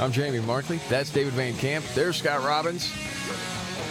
I'm Jamie Markley. That's David Van Camp. There's Scott Robbins.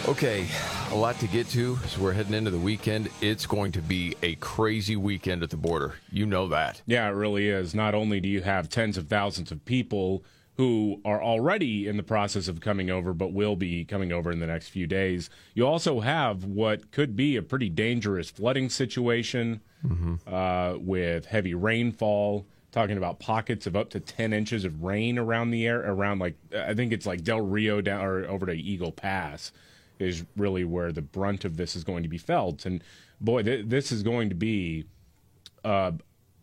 Okay, a lot to get to So we're heading into the weekend. It's going to be a crazy weekend at the border. You know that. Yeah, it really is. Not only do you have tens of thousands of people who are already in the process of coming over, but will be coming over in the next few days, you also have what could be a pretty dangerous flooding situation Mm-hmm. uh, with heavy rainfall. Talking about pockets of up to ten inches of rain around the air, around like I think it's like Del Rio down or over to Eagle Pass is really where the brunt of this is going to be felt. And boy, th- this is going to be uh,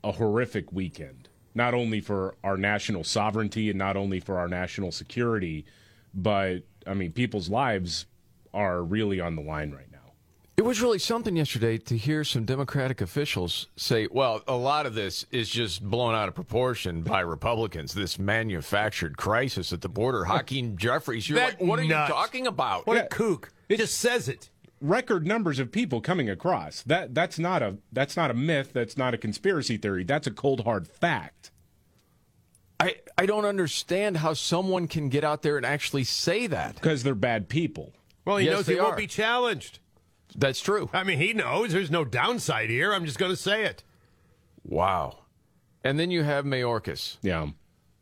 a horrific weekend, not only for our national sovereignty and not only for our national security, but I mean, people's lives are really on the line right. It was really something yesterday to hear some Democratic officials say, well, a lot of this is just blown out of proportion by Republicans, this manufactured crisis at the border. Hakeem Jeffries, you're That like, what are you talking about? What Yeah. a kook. It just says it. record numbers of people coming across. That that's not a that's not a myth. That's not a conspiracy theory. That's a cold hard fact. I, I don't understand how someone can get out there and actually say that. Because they're bad people. Well, he Yes, knows he they won't be challenged. That's true. I mean, he knows there's no downside here. I'm just going to say it. Wow. And then you have Mayorkas, Yeah.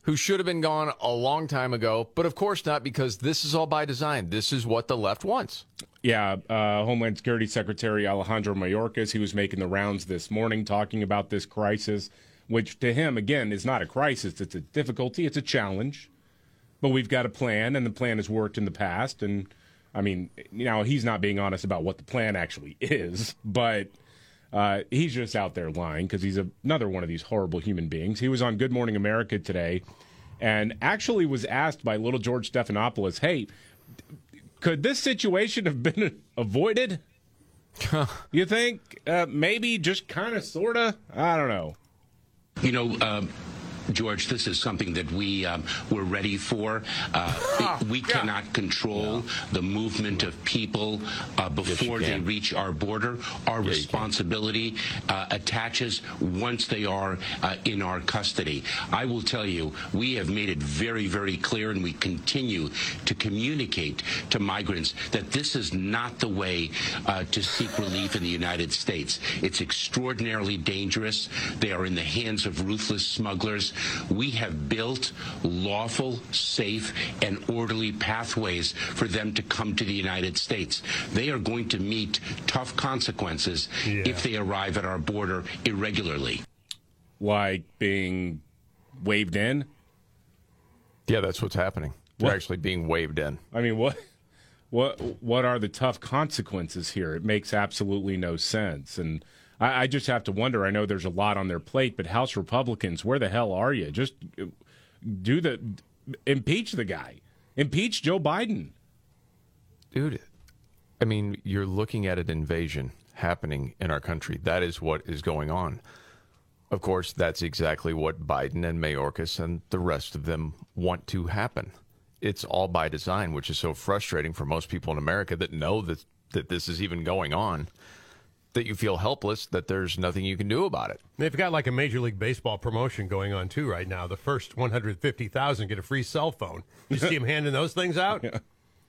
who should have been gone a long time ago, but of course not because this is all by design. This is what the left wants. Yeah, uh, Homeland Security Secretary Alejandro Mayorkas, he was making the rounds this morning talking about this crisis, which to him, again, is not a crisis. It's a difficulty, it's a challenge. But we've got a plan, and the plan has worked in the past. And I mean, now he's not being honest about what the plan actually is, but uh, he's just out there lying because he's a, another one of these horrible human beings. He was on Good Morning America today and actually was asked by little George Stephanopoulos, hey, could this situation have been avoided? you think uh, maybe just kind of, sort of? I don't know. You know, um, George, this is something that we um, were ready for. Uh, we cannot control the movement of people uh, before they reach our border. Our responsibility uh, attaches once they are uh, in our custody. I will tell you, we have made it very, very clear, and we continue to communicate to migrants that this is not the way uh, to seek relief in the United States. It's extraordinarily dangerous. They are in the hands of ruthless smugglers. We have built lawful, safe, and orderly pathways for them to come to the United States. They are going to meet tough consequences if they arrive at our border irregularly. Like being waved in. Yeah, that's what's happening. They're actually being waved in. I mean, what, what, what are the tough consequences here? It makes absolutely no sense, and I, I just have to wonder. I know there's a lot on their plate, but House Republicans, where the hell are you? Just uh, do the impeach the guy, impeach Joe Biden. Dude, I mean, you're looking at an invasion happening in our country. That is what is going on. Of course, that's exactly what Biden and Mayorkas and the rest of them want to happen. It's all by design, which is so frustrating for most people in America that know that, that this is even going on, that you feel helpless, that there's nothing you can do about it. They've got like a Major League Baseball promotion going on too right now. The first 150,000 get a free cell phone. You see them handing those things out?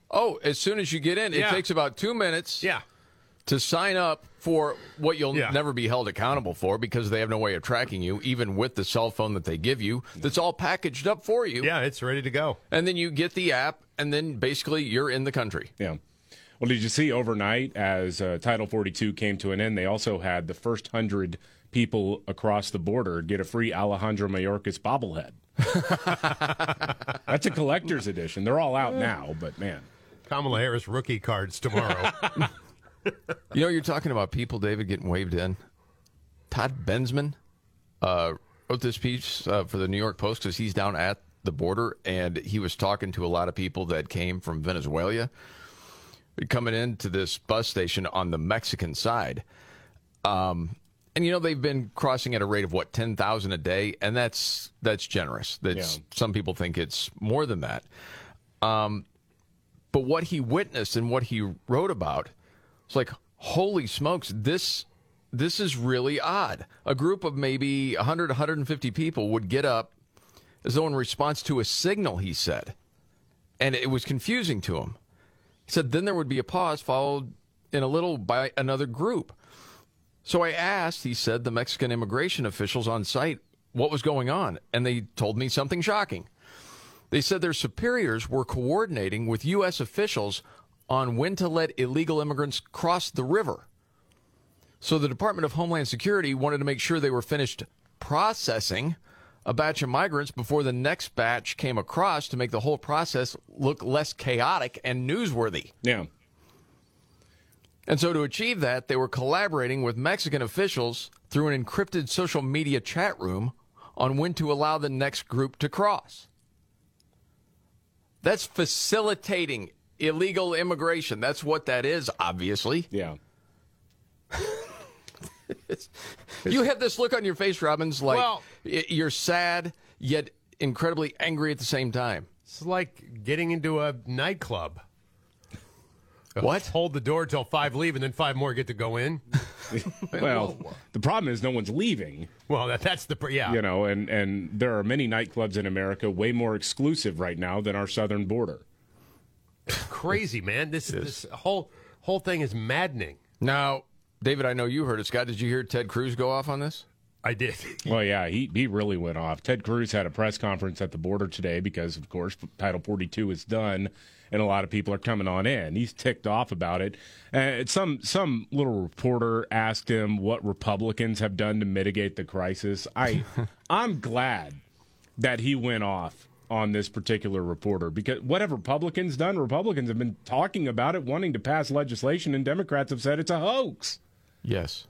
Oh, as soon as you get in, it takes about two minutes Yeah. to sign up for what you'll Yeah. never be held accountable for because they have no way of tracking you, even with the cell phone that they give you that's all packaged up for you. Yeah, it's ready to go. And then you get the app, and then basically you're in the country. Yeah. Well, did you see overnight as uh, Title 42 came to an end, they also had the first hundred people across the border get a free Alejandro Mayorkas bobblehead. That's a collector's edition. They're all out now, but man. Kamala Harris rookie cards tomorrow. You know, you're talking about people, David, getting waved in. Todd Bensman uh, wrote this piece uh, for the New York Post because he's down at the border, and he was talking to a lot of people that came from Venezuela coming into this bus station on the Mexican side. Um, and you know they've been crossing at a rate of what ten thousand a day, and that's that's generous. That's Yeah. some people think it's more than that. Um, but what he witnessed and what he wrote about it's like, holy smokes, this this is really odd. A group of maybe 100, 150 people would get up as though in response to a signal, he said. And it was confusing to him. He said then there would be a pause, followed in a little by another group. So I asked, he said, the Mexican immigration officials on site what was going on, and they told me something shocking. They said their superiors were coordinating with U.S. officials on when to let illegal immigrants cross the river. So the Department of Homeland Security wanted to make sure they were finished processing a batch of migrants before the next batch came across to make the whole process look less chaotic and newsworthy. Yeah. And so, to achieve that, they were collaborating with Mexican officials through an encrypted social media chat room on when to allow the next group to cross. That's facilitating illegal immigration. That's what that is, obviously. Yeah. You have this look on your face, Robbins, like Well- you're sad, yet incredibly angry at the same time. It's like getting into a nightclub. What? Hold the door till five leave, and then five more get to go in. Well, the problem is no one's leaving. Well, that, that's the pr- yeah. You know, and and there are many nightclubs in America way more exclusive right now than our southern border. crazy man. This this whole whole thing is maddening. Now, David, I know you heard it. Scott, did you hear Ted Cruz go off on this? I did. Well, yeah, he he really went off. Ted Cruz had a press conference at the border today because, of course, Title 42 is done, and a lot of people are coming on in. He's ticked off about it. Uh, some some little reporter asked him what Republicans have done to mitigate the crisis. I I'm glad that he went off on this particular reporter because what have Republicans done? Republicans have been talking about it, wanting to pass legislation, and Democrats have said it's a hoax. Yes.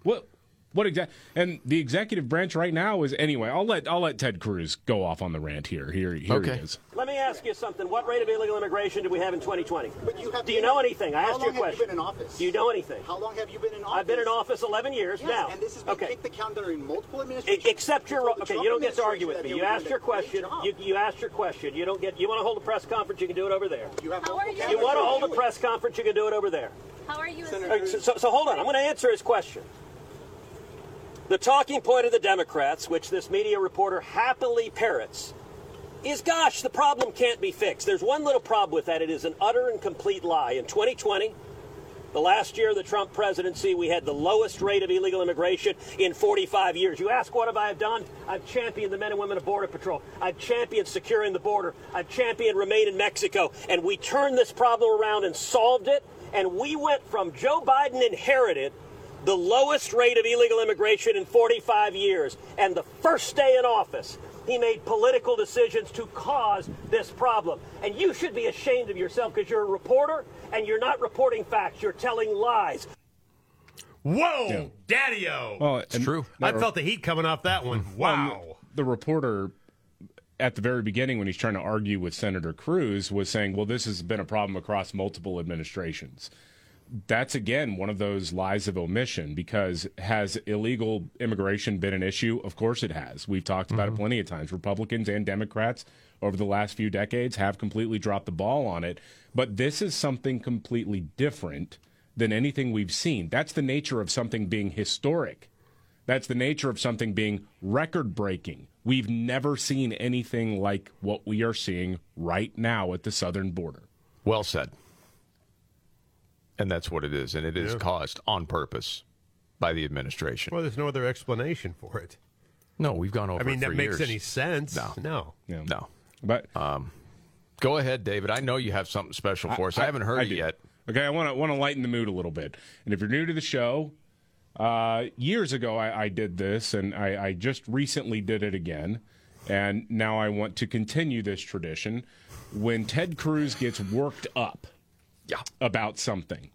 What exactly? And the executive branch right now is anyway. I'll let I'll let Ted Cruz go off on the rant here. Here, here Okay. he is. Let me ask you something. What rate of illegal immigration do we have in 2020? But you have do you know anything? I How asked you a have question. you been in office? Do you know anything? How long have you been in office? I've been in office 11 years Yes, now. and this has been okay. kicked the count during multiple administrations. Except your Before okay, Trump you don't get to argue with me. You they asked your question. You, you asked your question. You don't get. You want to hold a press conference? You can do it over there. You have How are multiple you? cameras You want to hold a press conference? You can do it over there. How are you? a All right, so, so, so hold on. I'm going to answer his question. The talking point of the Democrats, which this media reporter happily parrots, is gosh, the problem can't be fixed. There's one little problem with that. It is an utter and complete lie. In 2020, the last year of the Trump presidency, we had the lowest rate of illegal immigration in 45 years. You ask, what have I done? I've championed the men and women of Border Patrol. I've championed securing the border. I've championed remain in Mexico. And we turned this problem around and solved it. And we went from Joe Biden inherited the lowest rate of illegal immigration in 45 years. And the first day in office, he made political decisions to cause this problem. And you should be ashamed of yourself because you're a reporter and you're not reporting facts. You're telling lies. Whoa, Daddy-O. Well, It's true. I felt the heat coming off that one. Wow. The reporter at the very beginning, when he's trying to argue with Senator Cruz, was saying, "Well, this has been a problem across multiple administrations." That's again one of those lies of omission because has illegal immigration been an issue? Of course it has. We've talked about it mm-hmm. plenty of times. Republicans and Democrats over the last few decades have completely dropped the ball on it. But this is something completely different than anything we've seen. That's the nature of something being historic. That's the nature of something being record breaking. We've never seen anything like what we are seeing right now at the southern border. Well said. And that's what it is. And it is Yeah. caused on purpose by the administration. Well, there's no other explanation for it. no, we've gone over I mean, it that makes years. any sense. No. No. Yeah. No. But Go ahead, David. I know you have something special for us. I, haven't heard I it do. yet. Okay, I want to want to lighten the mood a little bit. And if you're new to the show, uh, years ago I, I did this, and I, I just recently did it again. And now I want to continue this tradition. When Ted Cruz gets worked up Yeah. about something,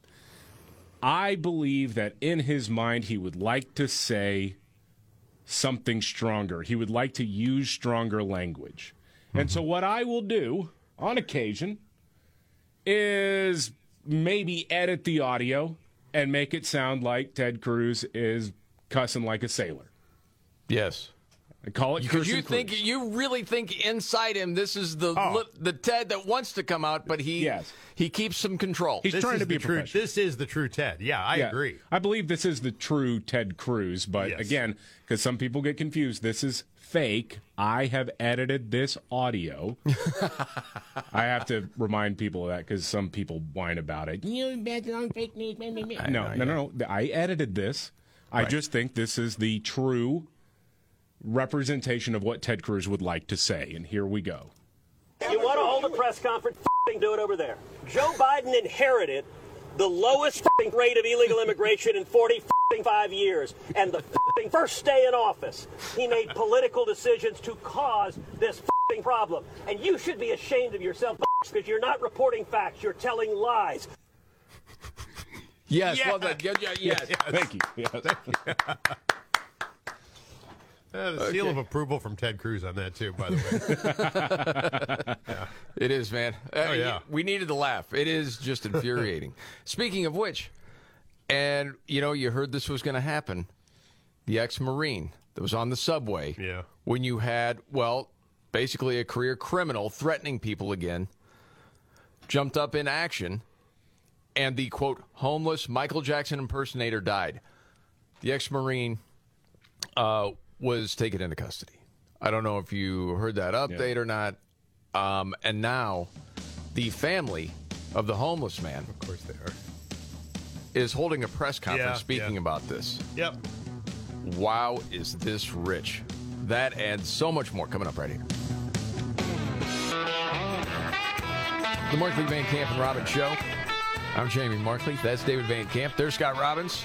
I believe that in his mind he would like to say something stronger. He would like to use stronger language. And so, mm-hmm. what I will do on occasion is maybe edit the audio and make it sound like Ted Cruz is cussing like a sailor. Yes. I call it Because cursing you think Cruz. you really think inside him this is the Oh. li- the Ted that wants to come out, but he Yes. he keeps some control. He's This trying to be true. This is the true Ted. Yeah, I Yeah. agree. I believe this is the true Ted Cruz, but Yes. again, because some people get confused, this is fake. I have edited this audio. I have to remind people of that because some people whine about it. You bet on fake news. meh, meh, meh. No, no, no, no. I edited this. I just think this is the true representation of what Ted Cruz would like to say, and here we go. You want to hold a press conference? Do it over there. Joe Biden inherited the lowest rate of illegal immigration in 45 years, and the first day in office, he made political decisions to cause this problem. And you should be ashamed of yourself because you're not reporting facts, you're telling lies. yes, Yeah. well done. Yeah, yeah, yes. Thank you. Yes. Uh, the seal of approval from Ted Cruz on that too. By the way, It is, man. Uh, Oh, yeah. We needed to laugh. It is just infuriating. Speaking of which, and you know, you heard this was going to happen. The ex-marine that was on the subway. Yeah. When you had, well, basically a career criminal threatening people again, jumped up in action, and the quote homeless Michael Jackson impersonator died. The ex-marine uh, was taken into custody. I don't know if you heard that update or not. Um, and now, the family of the homeless man of course they are. is holding a press conference Yeah, speaking yeah. about this. Yep. Wow, is this rich? That and so much more coming up right here. The Markley Van Camp and Robbins Show. I'm Jamie Markley. That's David Van Camp. There's Scott Robbins.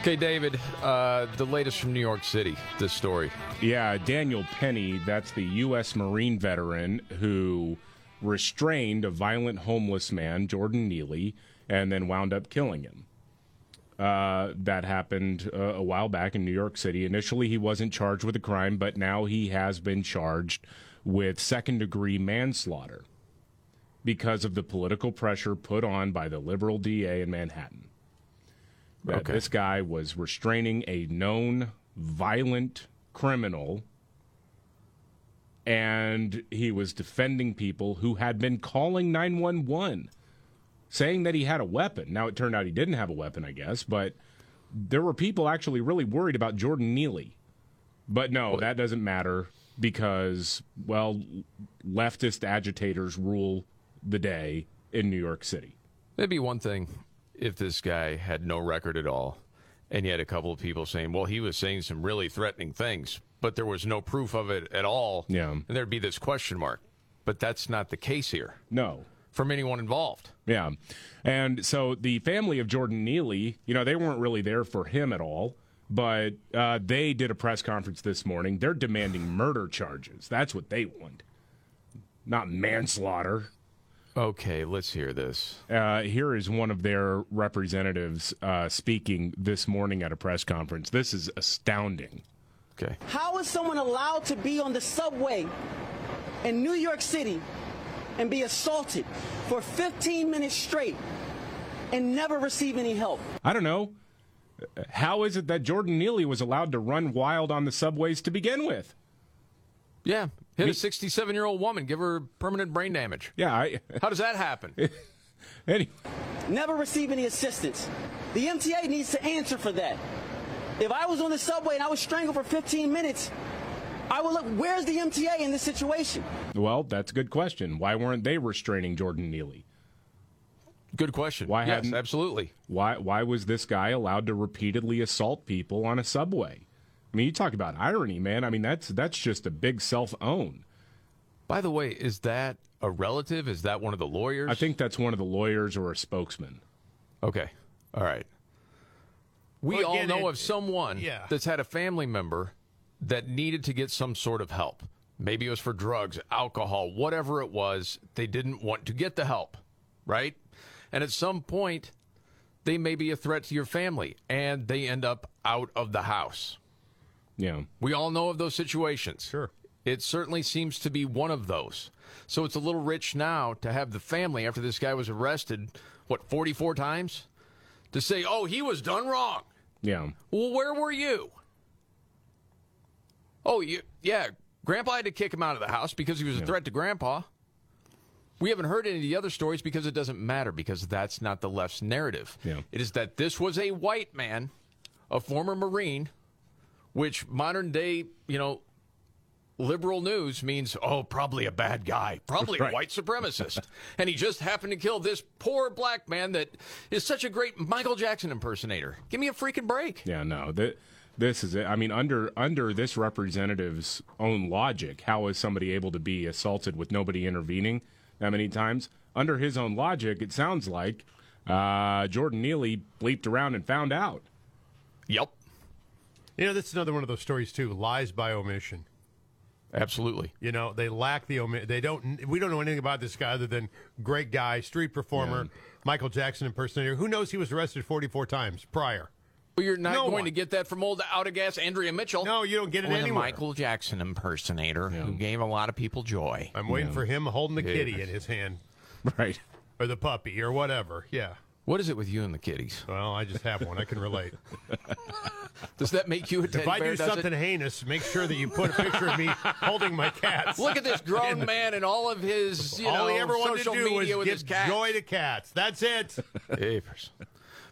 Okay, David, uh, the latest from New York City, this story. Yeah, Daniel Penny, that's the U.S. Marine veteran who restrained a violent homeless man, Jordan Neely, and then wound up killing him. Uh, that happened uh, a while back in New York City. Initially, he wasn't charged with a crime, but now he has been charged with second degree manslaughter because of the political pressure put on by the liberal DA in Manhattan. That Okay. this guy was restraining a known violent criminal and he was defending people who had been calling 911 saying that he had a weapon. Now it turned out he didn't have a weapon, I guess, but there were people actually really worried about Jordan Neely. But no, that doesn't matter because well, leftist agitators rule the day in New York City. It'd be one thing if this guy had no record at all, and you had a couple of people saying, well, he was saying some really threatening things, but there was no proof of it at all. Yeah. And there'd be this question mark. But that's not the case here No, from anyone involved. Yeah. And so the family of Jordan Neely, you know, they weren't really there for him at all, but uh, they did a press conference this morning. They're demanding murder charges. That's what they want, not manslaughter. Okay, let's hear this. Uh, here is one of their representatives uh, speaking this morning at a press conference. This is astounding. Okay. How is someone allowed to be on the subway in New York City and be assaulted for 15 minutes straight and never receive any help? I don't know. How is it that Jordan Neely was allowed to run wild on the subways to begin with? Yeah. Hit a 67 year old woman, give her permanent brain damage. Yeah, I, How does that happen? anyway. Never receive any assistance. The MTA needs to answer for that. If I was on the subway and I was strangled for 15 minutes, I would look, where's the MTA in this situation? Well, that's a good question. Why weren't they restraining Jordan Neely? Good question. Why yes, hadn't- absolutely. Why why was this guy allowed to repeatedly assault people on a subway? I mean, you talk about irony, man. I mean, that's that's just a big self own. By the way, is that a relative? Is that one of the lawyers? I think that's one of the lawyers or a spokesman. Okay. All right. We Well, all know it- of someone yeah. that's had a family member that needed to get some sort of help. Maybe it was for drugs, alcohol, whatever it was. They didn't want to get the help, right? And at some point, they may be a threat to your family and they end up out of the house. Yeah. We all know of those situations. Sure. It certainly seems to be one of those. So it's a little rich now to have the family, after this guy was arrested, what, 44 times? To say, oh, he was done wrong. Yeah. Well, where were you? Oh, you, yeah, Grandpa had to kick him out of the house because he was a threat to Grandpa. We haven't heard any of the other stories because it doesn't matter because that's not the left's narrative. Yeah. It is that this was a white man, a former Marine, which modern day, you know, liberal news means, oh, probably a bad guy, probably Right. a white supremacist. and he just happened to kill this poor black man that is such a great Michael Jackson impersonator. Give me a freaking break. Yeah, no. That this is it. I mean, under under this representative's own logic, how is somebody able to be assaulted with nobody intervening that many times? Under his own logic, it sounds like uh, Jordan Neely bleeped around and found out. Yep. You know, this is another one of those stories too. Lies by omission. Absolutely. You know, they lack the omi- They don't. We don't know anything about this guy other than great guy, street performer, Michael Jackson impersonator. Who knows? He was arrested 44 times prior. Well, you're not No going one. to get that from old out of gas Andrea Mitchell. No, you don't get it Or the anywhere. Michael Jackson impersonator who gave a lot of people joy. I'm waiting for him holding the Yeah. kitty in his hand, Right. or the puppy, or whatever. Yeah. What is it with you and the kitties? Well, I just have one. I can relate. Does that make you a teddy if I bear? do does it? something heinous, make sure that you put a picture of me holding my cats. Look at this grown man and all of his, you All know, he ever wanted social to do media was with his give cat. joy to cats. That's it. Apers.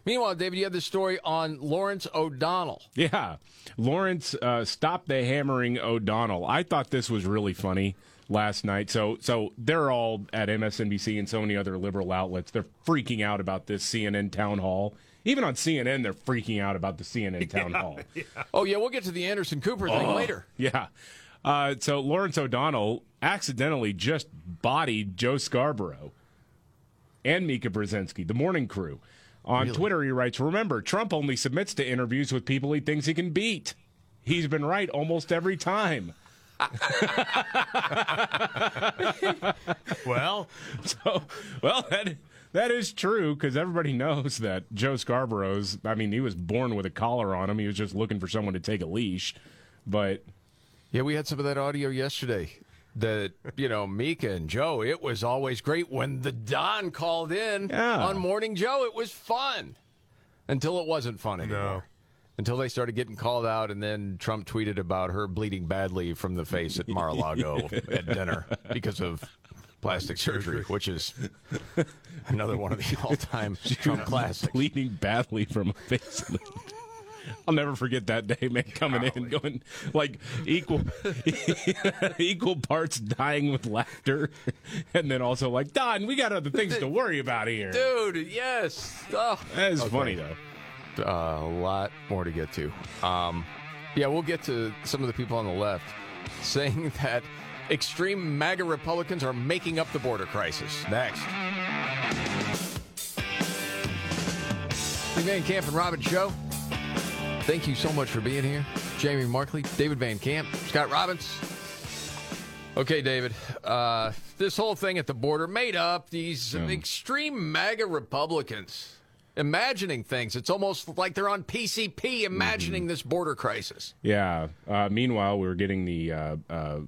Meanwhile, David, you have this story on Lawrence O'Donnell. Yeah. Lawrence uh, stopped the hammering O'Donnell. I thought this was really funny last night. So so they're all at MSNBC and so many other liberal outlets. They're freaking out about this CNN town hall. Even on CNN, they're freaking out about the CNN town hall. Oh yeah, we'll get to the Anderson Cooper thing later. Yeah. Uh, so Lawrence O'Donnell accidentally just bodied Joe Scarborough and Mika Brzezinski, the morning crew. On Twitter, he writes, Remember, Trump only submits to interviews with people he thinks he can beat. He's been right almost every time. Well, So, well, that, that is true because everybody knows that Joe Scarborough's, I mean, he was born with a collar on him. He was just looking for someone to take a leash. But Yeah, we had some of that audio yesterday. That you know, Mika and Joe. It was always great when the Don called in Yeah. on Morning Joe. It was fun until it wasn't fun anymore. No. Until they started getting called out, and then Trump tweeted about her bleeding badly from the face at Mar-a-Lago at dinner because of plastic surgery, which is another one of the all-time Trump classics. bleeding badly from a face. I'll never forget that day, man, coming in, going like equal equal parts dying with laughter, and then also like Don, we got other things to worry about here. Dude, yes. Oh. That is funny though. uh, a lot more to get to. Um, yeah, we'll get to some of the people on the left saying that extreme MAGA Republicans are making up the border crisis. Next. Steve Van Camp and Robbins Show. Thank you so much for being here. Jamie Markley, David Van Camp, Scott Robbins. Okay, David. Uh, this whole thing at the border made up these extreme MAGA Republicans imagining things. It's almost like they're on PCP imagining this border crisis. Yeah. Uh, meanwhile, we were getting the uh, uh,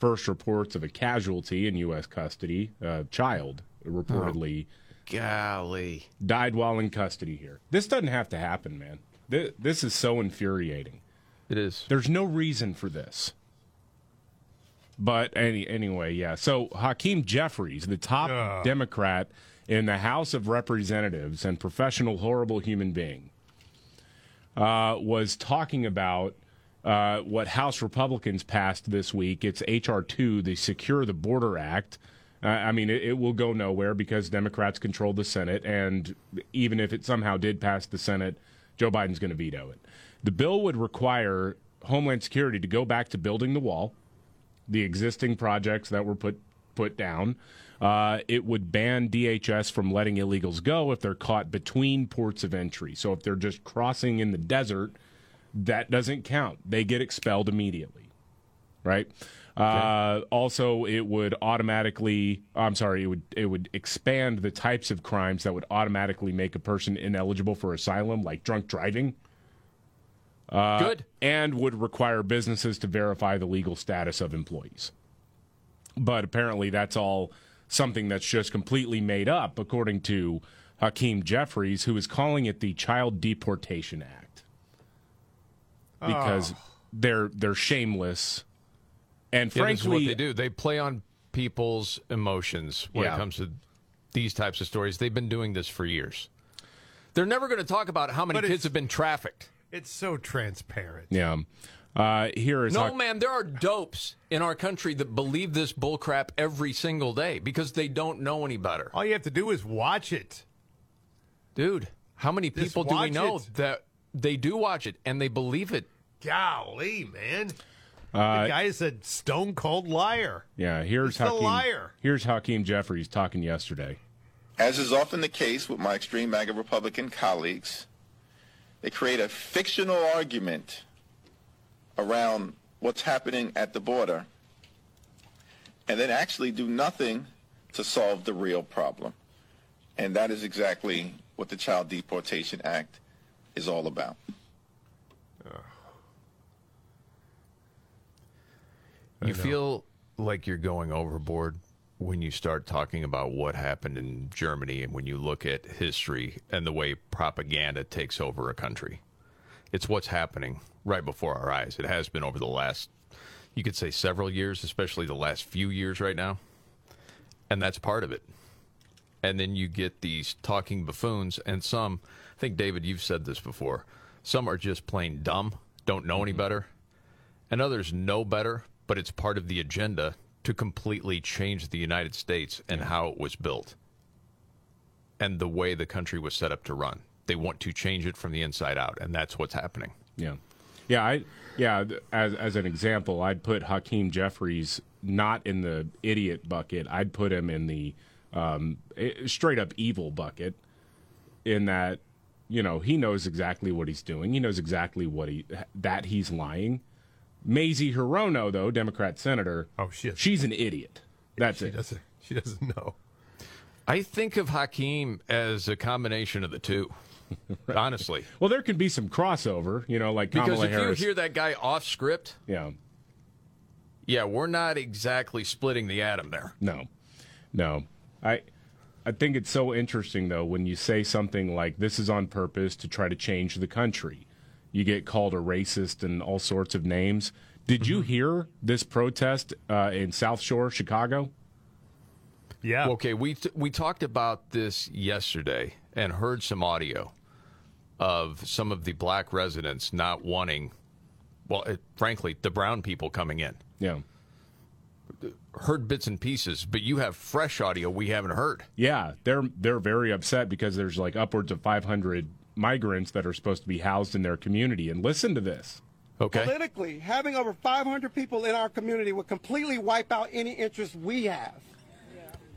first reports of a casualty in U.S. custody, a child reportedly Golly. died while in custody here. This doesn't have to happen, man. This, this is so infuriating. It is. There's no reason for this. But any anyway, yeah. So Hakeem Jeffries, the top Democrat in the House of Representatives and professional horrible human being, uh, was talking about uh, what House Republicans passed this week. It's HR two, the Secure the Border Act. Uh, I mean, it, it will go nowhere because Democrats control the Senate, and even if it somehow did pass the Senate, Joe Biden's going to veto it. The bill would require Homeland Security to go back to building the wall, the existing projects that were put put down. Uh, it would ban DHS from letting illegals go if they're caught between ports of entry. So if they're just crossing in the desert, that doesn't count. They get expelled immediately, right? Uh, also, it would automatically. I'm sorry. It would it would expand the types of crimes that would automatically make a person ineligible for asylum, like drunk driving. Uh, Good. And would require businesses to verify the legal status of employees. But apparently, that's all something that's just completely made up, according to Hakeem Jeffries, who is calling it the Child Deportation Act because they're they're shameless and Yeah, what frankly they do. They play on people's emotions when Yeah. it comes to these types of stories. They've been doing this for years. They're never going to talk about how many But kids have been trafficked. It's so transparent. Yeah. Uh, here is No, Hak- man, there are dopes in our country that believe this bullcrap every single day because they don't know any better. All you have to do is watch it. Dude, how many people do we know it. that they do watch it and they believe it? Golly, man. Uh, the guy is a stone cold liar. Yeah, here's He's a Hakeem. liar. Here's Hakeem Jeffries talking yesterday. As is often the case with my extreme MAGA Republican colleagues, they create a fictional argument around what's happening at the border and then actually do nothing to solve the real problem. And that is exactly what the Child Deportation Act is all about. You feel like you're going overboard when you start talking about what happened in Germany and when you look at history and the way propaganda takes over a country. It's what's happening right before our eyes. It has been over the last, you could say, several years, especially the last few years right now. And that's part of it. And then you get these talking buffoons, and some, I think, David, you've said this before, some are just plain dumb, don't know any mm-hmm. better and others know better, but it's part of the agenda to completely change the United States and how it was built and the way the country was set up to run. They want to change it from the inside out, and that's what's happening. Yeah, yeah, I yeah. As as an example, I'd put Hakeem Jeffries not in the idiot bucket. I'd put him in the um, eh, straight up evil bucket. In that, you know, he knows exactly what he's doing. He knows exactly what he that he's lying. Mazie Hirono, though, Democrat senator, Oh, shit. she's an idiot. That's She it. doesn't. She doesn't know. I think of Hakeem as a combination of the two, honestly. Well, there can be some crossover, you know, like Kamala Because if Harris. you hear that guy off script, yeah, yeah, we're not exactly splitting the atom there. No, no. I I think it's so interesting though when you say something like this is on purpose to try to change the country. You get called a racist and all sorts of names. Did you hear this protest uh, in South Shore, Chicago? Yeah. Okay, we t- we talked about this yesterday and heard some audio of some of the black residents not wanting, well, it, frankly, the brown people coming in. Yeah. Heard bits and pieces, but you have fresh audio we haven't heard. Yeah, they're they're very upset because there's like upwards of 500 migrants that are supposed to be housed in their community. And listen to this. Okay. Politically, having over 500 people in our community would completely wipe out any interest we have.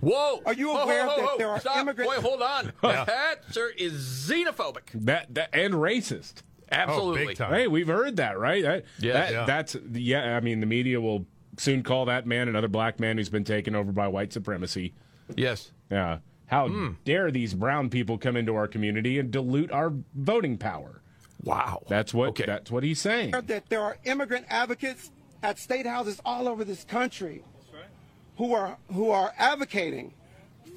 Whoa! Are you Whoa, aware whoa, whoa, that there are Stop. immigrant- Wait, hold on. That, sir, is xenophobic. That, that and racist. Oh, Absolutely. Oh. Hey, we've heard that, right? That, Yeah. that- Yeah. That's yeah. I mean, the media will soon call that man another black man who's been taken over by white supremacy. Yes. Yeah. How Hmm. dare these brown people come into our community and dilute our voting power? Wow. That's what Okay. that's what he's saying. That there are immigrant advocates at state houses all over this country who are who are advocating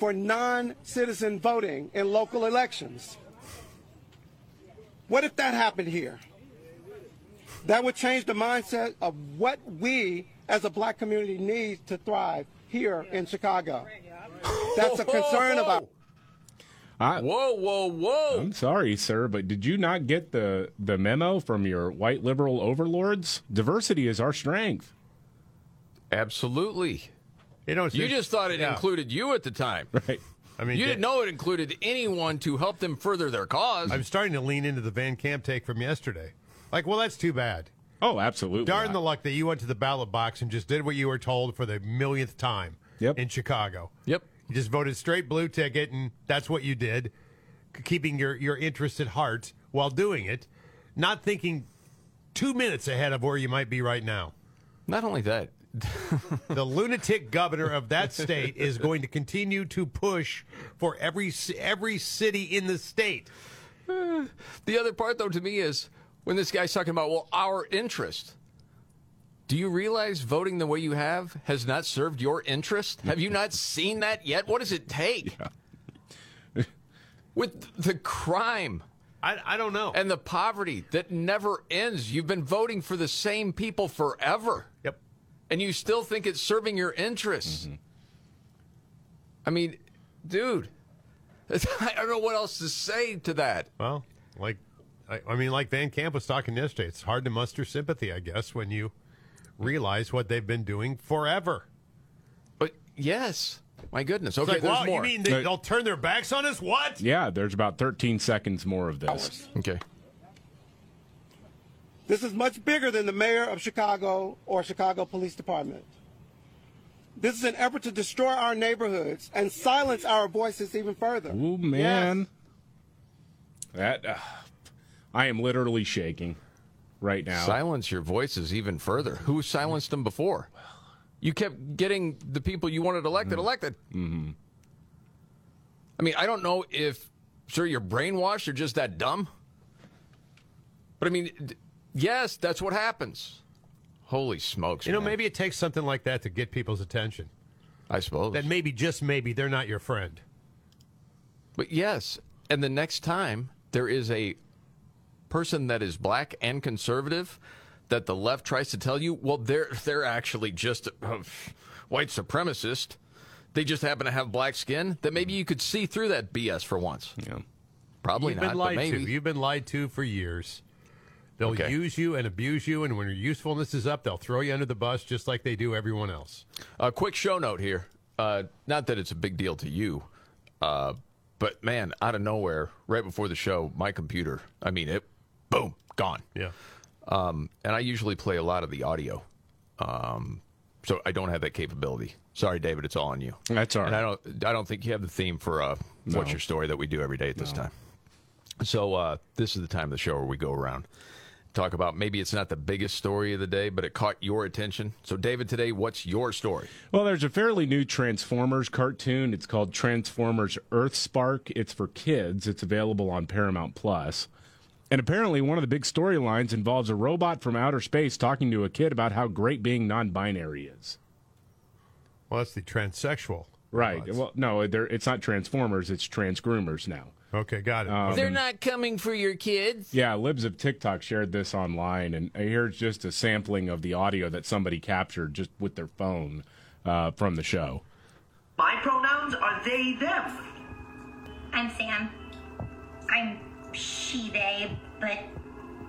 for non-citizen voting in local elections. What if that happened here? That would change the mindset of what we as a black community need to thrive here in Chicago. That's a concern about. I, Whoa, whoa, whoa. I'm sorry, sir, but did you not get the the memo from your white liberal overlords? Diversity is our strength. Absolutely. You know, You just thought it yeah. included you at the time. Right. I mean, You da- didn't know it included anyone to help them further their cause. I'm starting to lean into the Van Camp take from yesterday. Like, well, that's too bad. Oh, absolutely. Darn the luck that you went to the ballot box and just did what you were told for the millionth time Yep. in Chicago. Yep. You just voted straight blue ticket, and that's what you did, keeping your, your interest at heart while doing it, not thinking two minutes ahead of where you might be right now. Not only that, The lunatic governor of that state is going to continue to push for every every city in the state. Uh, the other part though to me is when this guy's talking about, well, our interest. Do you realize voting the way you have has not served your interest? Have you not seen that yet? What does it take? With the crime I, I don't know. and the poverty that never ends, you've been voting for the same people forever. Yep. And you still think it's serving your interests. Mm-hmm. I mean, dude, I don't know what else to say to that. Well, like, I, I mean, like Van Camp was talking yesterday, it's hard to muster sympathy, I guess, when you realize what they've been doing forever. But yes, my goodness. Okay, like, there's wow, more. you mean they, they'll turn their backs on us? What? Yeah, there's about 13 seconds more of this. Okay. This is much bigger than the mayor of Chicago or Chicago Police Department. This is an effort to destroy our neighborhoods and silence our voices even further. Oh man, that uh, I am literally shaking right now. Silence your voices even further. Who silenced them before? You kept getting the people you wanted elected elected. Mm-hmm. I mean, I don't know if, sure, you're brainwashed or just that dumb. But I mean, yes, that's what happens. Holy smokes. You know, man. maybe it takes something like that to get people's attention. I suppose. That maybe, just maybe, they're not your friend. But yes, and the next time there is a person that is black and conservative that the left tries to tell you, well, they're they're actually just a white supremacist. They just happen to have black skin. That maybe you could see through that BS for once. Yeah. Probably You've not, been lied to. You've been lied to for years. They'll Okay. use you and abuse you, and when your usefulness is up, they'll throw you under the bus just like they do everyone else. A quick show note here. Uh, not that it's a big deal to you, uh, but man, out of nowhere, right before the show, my computer, I mean, it, boom, gone. Yeah. Um, and I usually play a lot of the audio. Um, so I don't have that capability. Sorry, David, it's all on you. That's all And. I don't, I don't think you have the theme for uh, No. What's Your Story that we do every day at this time. So uh, this is the time of the show where we go around, talk about maybe it's not the biggest story of the day, but it caught your attention. So, David, today, what's your story? Well, there's a fairly new Transformers cartoon. It's called Transformers Earthspark. It's for kids. It's available on Paramount Plus. And apparently, one of the big storylines involves a robot from outer space talking to a kid about how great being non-binary is. Well, that's the transsexual. Right. robots. Well, no, they're, it's not Transformers. It's Transgroomers now. Okay, got it. Um, They're not coming for your kids. Yeah, Libs of TikTok shared this online, and here's just a sampling of the audio that somebody captured just with their phone uh, from the show. My pronouns are they, them. I'm Sam. I'm she, they, but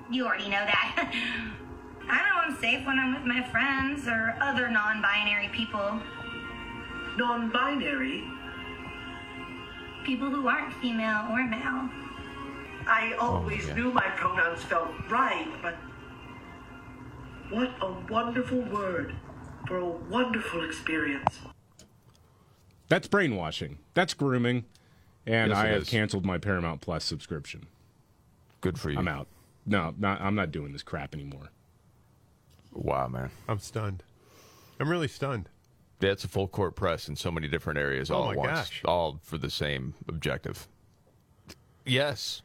you already know that. I know I'm safe when I'm with my friends or other non binary people. Non binary? People who aren't female or male. I oh, always yeah. knew my pronouns felt right, but what a wonderful word for a wonderful experience. That's brainwashing. That's grooming. And Yes, I have is. canceled my Paramount Plus subscription. Good for you. I'm out. No, not, I'm not doing this crap anymore. Wow, man. I'm stunned. I'm really stunned. That's a full court press in so many different areas Oh, all my at once, gosh. all for the same objective. Yes.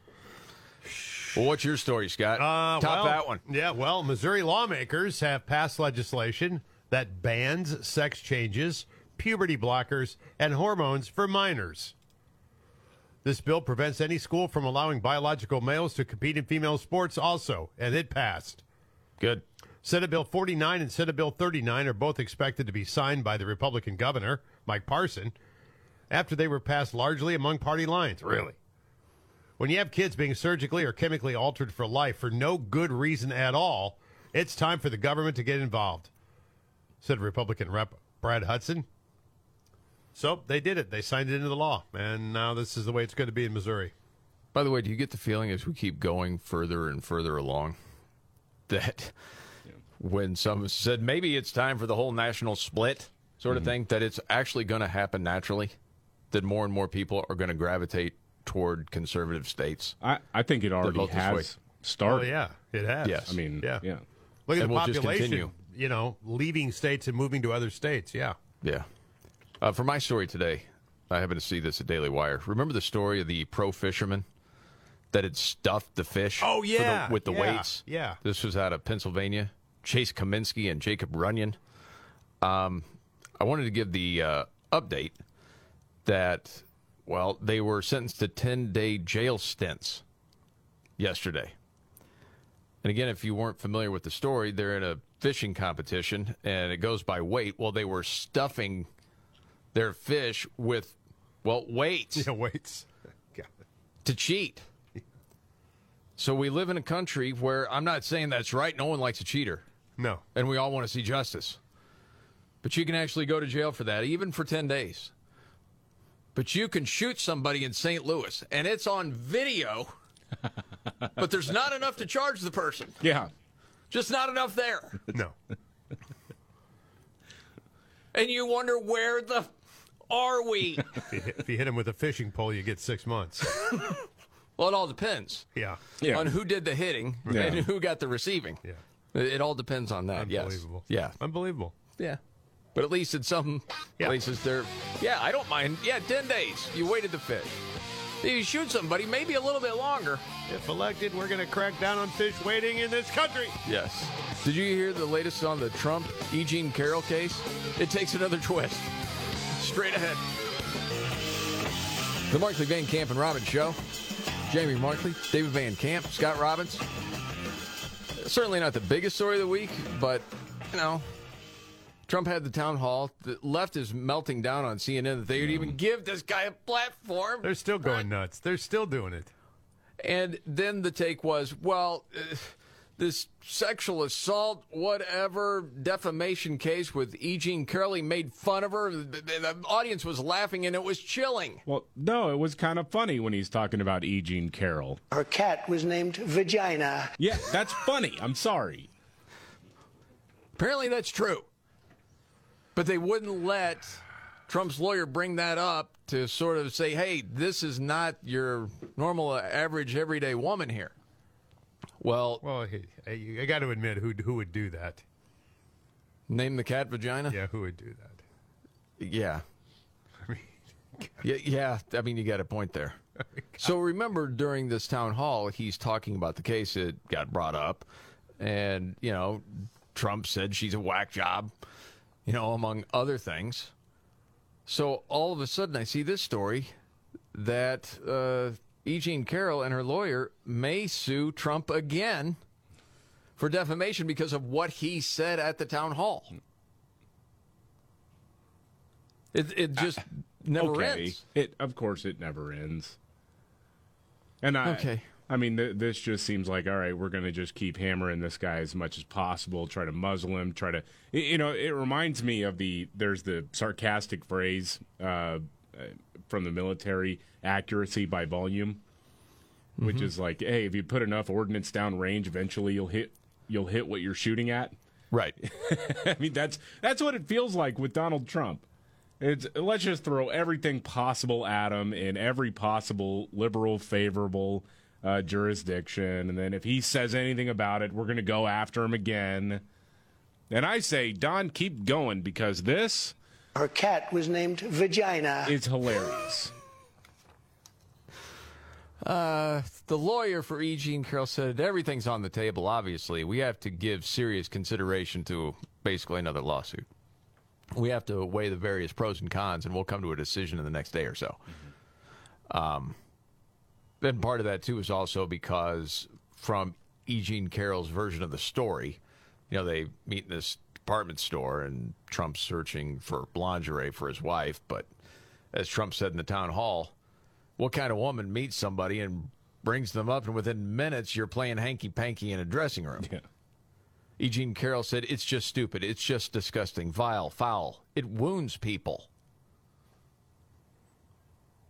Well, what's your story, Scott? Uh, Top well, that one. Yeah, well, Missouri lawmakers have passed legislation that bans sex changes, puberty blockers, and hormones for minors. This bill prevents any school from allowing biological males to compete in female sports, also, and it passed. Good. Senate Bill 49 and Senate Bill 39 are both expected to be signed by the Republican governor, Mike Parson, after they were passed largely among party lines. Really? When you have kids being surgically or chemically altered for life for no good reason at all, it's time for the government to get involved, said Republican Rep. Brad Hudson. So they did it. They signed it into the law. And now this is the way it's going to be in Missouri. By the way, do you get the feeling as we keep going further and further along that when some said maybe it's time for the whole national split sort of mm-hmm. thing, that it's actually going to happen naturally? That more and more people are going to gravitate toward conservative states? I, I think it already vote this way. has started. Oh, yeah, it has. Yes. I mean, Yeah. yeah. Look at And the we'll population, you know, leaving states and moving to other states. Yeah. Yeah. Uh, for my story today, I happen to see this at Daily Wire. Remember the story of the pro fisherman that had stuffed the fish. Oh, for the- yeah, with the yeah, weights. yeah. This was out of Pennsylvania. Chase Cominsky and Jacob Runyan. Um, I wanted to give the uh, update that well they were sentenced to ten day jail stints yesterday. And again, if you weren't familiar with the story, they're in a fishing competition and it goes by weight. Well, they were stuffing their fish with, well, weights. Yeah, weights. To cheat. So we live in a country where I'm not saying that's right. No one likes a cheater. No. And we all want to see justice. But you can actually go to jail for that, even for 10 days. But you can shoot somebody in St. Louis, and it's on video, but there's not enough to charge the person. Yeah. Just not enough there. No. And you wonder where the are we? if, you hit, if you hit him with a fishing pole, you get six months. well, it all depends Yeah. Yeah. on who did the hitting Yeah. and who got the receiving. Yeah. It, it all depends on that. Yes. Unbelievable. Yeah. Unbelievable. Yeah. But at least in some Yeah. places, they're, yeah, I don't mind. Yeah, 10 days. You waited to fish. If you shoot somebody, maybe a little bit longer. If elected, we're going to crack down on fish waiting in this country. Yes. Did you hear the latest on the Trump E. Jean Carroll case? It takes another twist. Straight ahead. The Markley Van Camp and Robbins Show. Jamie Markley, David Van Camp, Scott Robbins. Certainly not the biggest story of the week, but, you know, Trump had the town hall. The left is melting down on CNN that they would even give this guy a platform. They're still going nuts. They're still doing it. And then the take was, well, uh, this sexual assault, whatever, defamation case with E. Jean Carroll, he made fun of her. The, the audience was laughing and it was chilling. Well, no, it was kind of funny when he's talking about E. Jean Carroll. Her cat was named Vagina. Yeah, that's funny. I'm sorry. Apparently that's true. But they wouldn't let Trump's lawyer bring that up to sort of say, hey, this is not your normal, uh, average, everyday woman here. Well, Well, I got to admit, who who would do that? name the cat vagina? Yeah, who would do that? Yeah. yeah, yeah. I mean, you got a point there. So remember, during this town hall, he's talking about the case that got brought up, and you know, Trump said she's a whack job, you know, among other things. So all of a sudden, I see this story that uh, E. Jean Carroll and her lawyer may sue Trump again for defamation because of what he said at the town hall. It it just never okay. ends. It of course it never ends. And I Okay. I mean th- this just seems like all right, we're going to just keep hammering this guy as much as possible, try to muzzle him, try to you know, it reminds me of the there's the sarcastic phrase uh, uh, from the military accuracy by volume, which Mm-hmm. is like, hey, if you put enough ordnance down range, eventually you'll hit you'll hit what you're shooting at. Right. I mean, that's that's what it feels like with Donald Trump. It's let's just throw everything possible at him in every possible liberal, favorable uh, jurisdiction, and then if he says anything about it, we're going to go after him again. And I say, Don, keep going because this Her cat was named Vagina. It's hilarious. Uh, the lawyer for E. Jean Carroll said everything's on the table. Obviously, we have to give serious consideration to basically another lawsuit. We have to weigh the various pros and cons, and we'll come to a decision in the next day or so. Um, then part of that too is also because from E. Jean Carroll's version of the story, you know, they meet in this department store, and Trump's searching for lingerie for his wife, but as Trump said in the town hall, what kind of woman meets somebody and brings them up, and within minutes you're playing hanky panky in a dressing room? Yeah. E. Jean Carroll said, It's just stupid. It's just disgusting, vile, foul. It wounds people.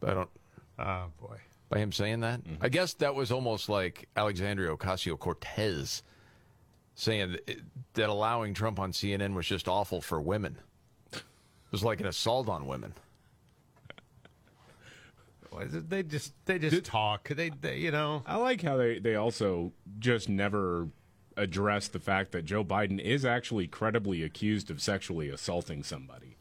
I don't. Oh boy. By him saying that? Mm-hmm. I guess that was almost like Alexandria Ocasio Cortez saying that, that allowing Trump on CNN was just awful for women. It was like an assault on women. They just they just talk. They, they you know. I like how they, they also just never address the fact that Joe Biden is actually credibly accused of sexually assaulting somebody.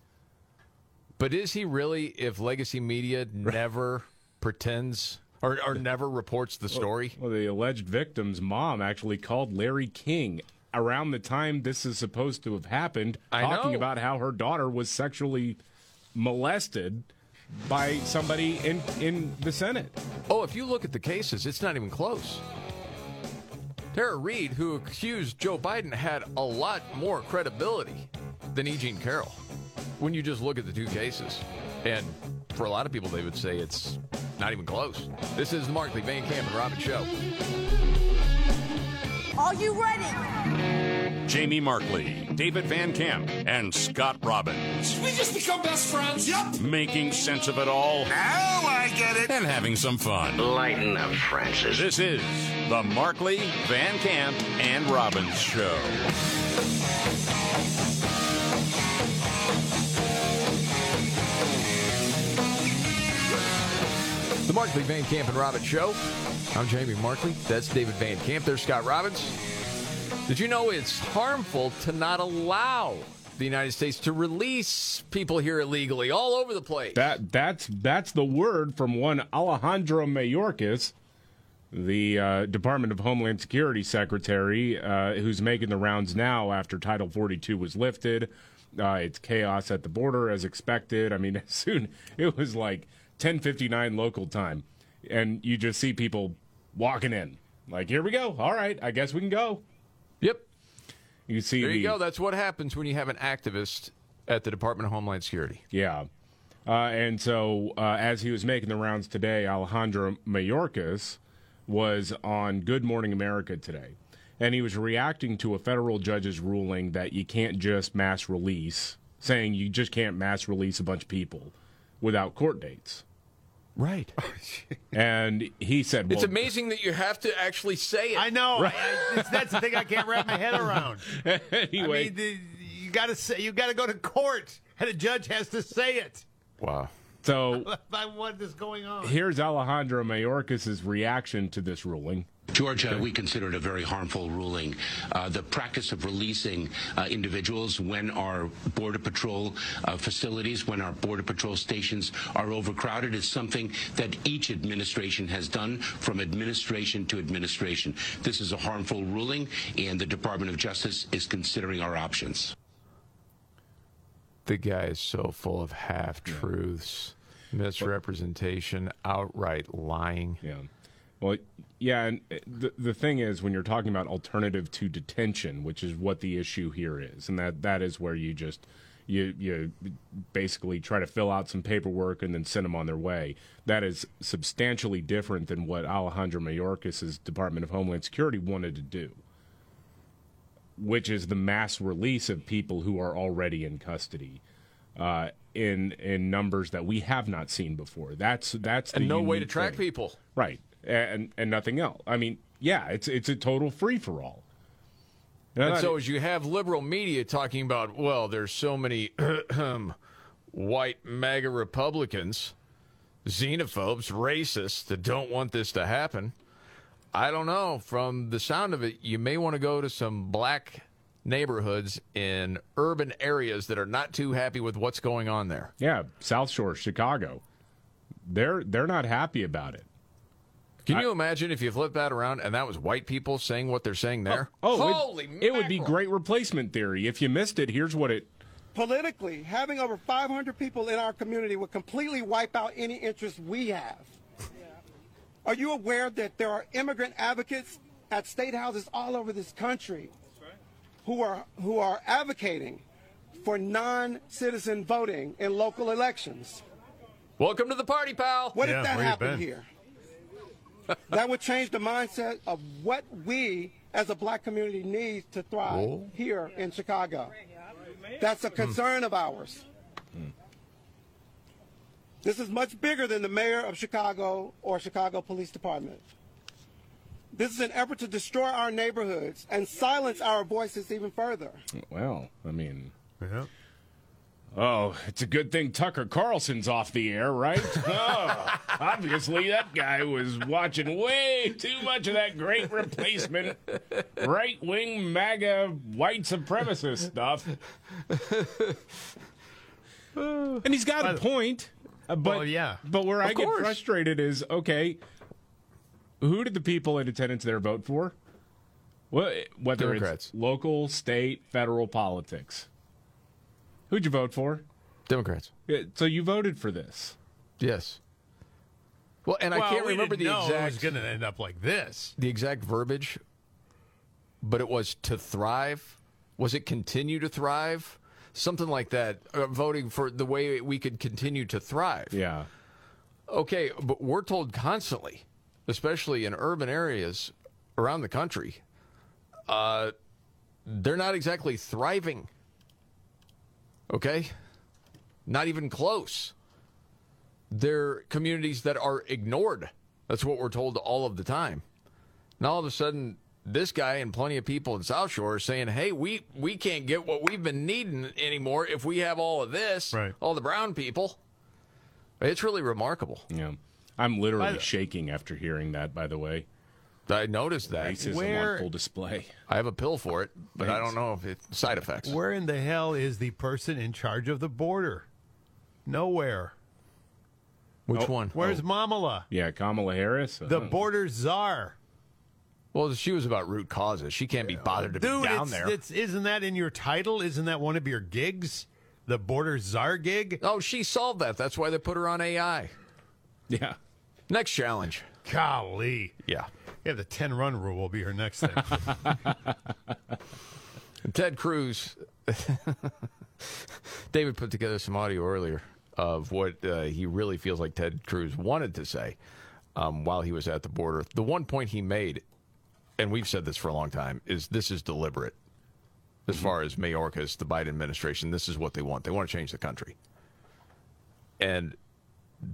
But is he really, if legacy media never pretends or, or never reports the story. Well, the alleged victim's mom actually called Larry King around the time this is supposed to have happened, I talking know. about how her daughter was sexually molested by somebody in in the Senate. Oh, if you look at the cases, it's not even close. Tara Reade, who accused Joe Biden, had a lot more credibility than E. Jean Carroll when you just look at the two cases. And for a lot of people, they would say it's not even close. This is the Markley Van Camp and Robbins Show. Are you ready? Jamie Markley, David Van Camp, and Scott Robbins. We just become best friends. Yep. Making sense of it all Now I get it. and having some fun. Lighten up, Francis. This is the Markley, Van Camp, and Robbins Show. The Markley Van Camp and Robbins Show. I'm Jamie Markley. That's David Van Camp. There's Scott Robbins. Did you know it's harmful to not allow the United States to release people here illegally all over the place? That that's that's the word from one Alejandro Mayorkas, the uh, Department of Homeland Security Secretary, uh, who's making the rounds now after Title 42 was lifted. Uh, it's chaos at the border as expected. I mean, soon it was like 10:59 local time, and you just see people walking in. Like, here we go. All right, I guess we can go. Yep. You see, There you the- go. That's what happens when you have an activist at the Department of Homeland Security. Yeah. Uh, and so, uh, as he was making the rounds today, Alejandro Mayorkas was on Good Morning America today. And he was reacting to a federal judge's ruling that you can't just mass release, saying you just can't mass release a bunch of people without court dates. Right. Oh, and he said, well, It's amazing that you have to actually say it. I know. I, I, it's, that's the thing I can't wrap my head around. anyway, I mean, the, you got to say you got to go to court, and a judge has to say it. Wow. So what is going on? here's Alejandro Mayorkas' reaction to this ruling. Georgia, we consider it a very harmful ruling. Uh, the practice of releasing uh, individuals when our Border Patrol uh, facilities, when our Border Patrol stations are overcrowded is something that each administration has done from administration to administration. This is a harmful ruling, and the Department of Justice is considering our options. The guy is so full of half truths, misrepresentation, outright lying. Yeah. Well, yeah, and uh, the the thing is, when you're talking about alternative to detention, which is what the issue here is, and that that is where you just you you basically try to fill out some paperwork and then send them on their way. That is substantially different than what Alejandro Mayorkas' Department of Homeland Security wanted to do, which is the mass release of people who are already in custody. Uh, in in numbers that we have not seen before. That's that's the And no way to track thing. people. Right. And and nothing else. I mean, yeah, it's it's a total free for all. And so, as you have liberal media talking about, well, there's so many white MAGA Republicans, xenophobes, racists that don't want this to happen. I don't know. From the sound of it, you may want to go to some black neighborhoods in urban areas that are not too happy with what's going on there. Yeah, South Shore, Chicago. They're they're not happy about it. Can you imagine if you flip that around and that was white people saying what they're saying there? Oh, oh it- holy it, would be great replacement theory. If you missed it, here's what it Politically, having over 500 people in our community would completely wipe out any interest we have. Are you aware that there are immigrant advocates at state houses all over this country who are who are advocating for non-citizen voting in local elections? Welcome to the party, pal. What Yeah, if that where happened here? that would change the mindset of what we as a black community need to thrive Whoa. here in Chicago. That's a concern of ours. Hmm. This is much bigger than the mayor of Chicago or Chicago Police Department. This is an effort to destroy our neighborhoods and silence our voices even further. well, I mean Yeah. Oh, it's a good thing Tucker Carlson's off the air, right? oh, obviously, that guy was watching way too much of that great replacement, right wing MAGA white supremacist stuff. and he's got a point. But, Well, yeah. But where I Of get frustrated is okay, who did the people in attendance there vote for? Well, whether Democrats. it's local, state, federal politics. Who'd you vote for? Democrats. Yeah, So you voted for this. Yes. Well, and I can't we remember the didn't know exact It was going to end up like this. the exact verbiage, but it was to thrive. Was it continue to thrive? Something like that. Uh, voting for the way we could continue to thrive. Yeah. Okay, but we're told constantly, especially in urban areas around the country, uh, they're not exactly thriving. Okay? Not even close. They're communities that are ignored. That's what we're told all of the time. Now all of a sudden, this guy and plenty of people in South Shore are saying, "Hey, we we can't get what we've been needing anymore if we have all of this, Right. all the brown people." It's really remarkable. Yeah. I'm literally the- shaking after hearing that, by the way. I noticed that. Racism Where- on full display. I have a pill for it, but I don't know if it's side effects. Where in the hell is the person in charge of the border? Nowhere. Which Oh, one? Where's Mamala? Yeah, Kamala Harris. The Uh, border czar. Well, she was about root causes. She can't be bothered to Dude, be down it's, there. it's isn't that in your title? Isn't that one of your gigs? The border czar gig? oh, she solved that. That's why they put her on AI. Yeah. Next challenge. Golly. Yeah. Yeah, the 10 run rule will be her next thing. Ted Cruz. David put together some audio earlier of what uh, he really feels like Ted Cruz wanted to say um, while he was at the border. The one point he made, and we've said this for a long time, is this is deliberate. As far as Mayorkas, the Biden administration, this is what they want. They want to change the country. And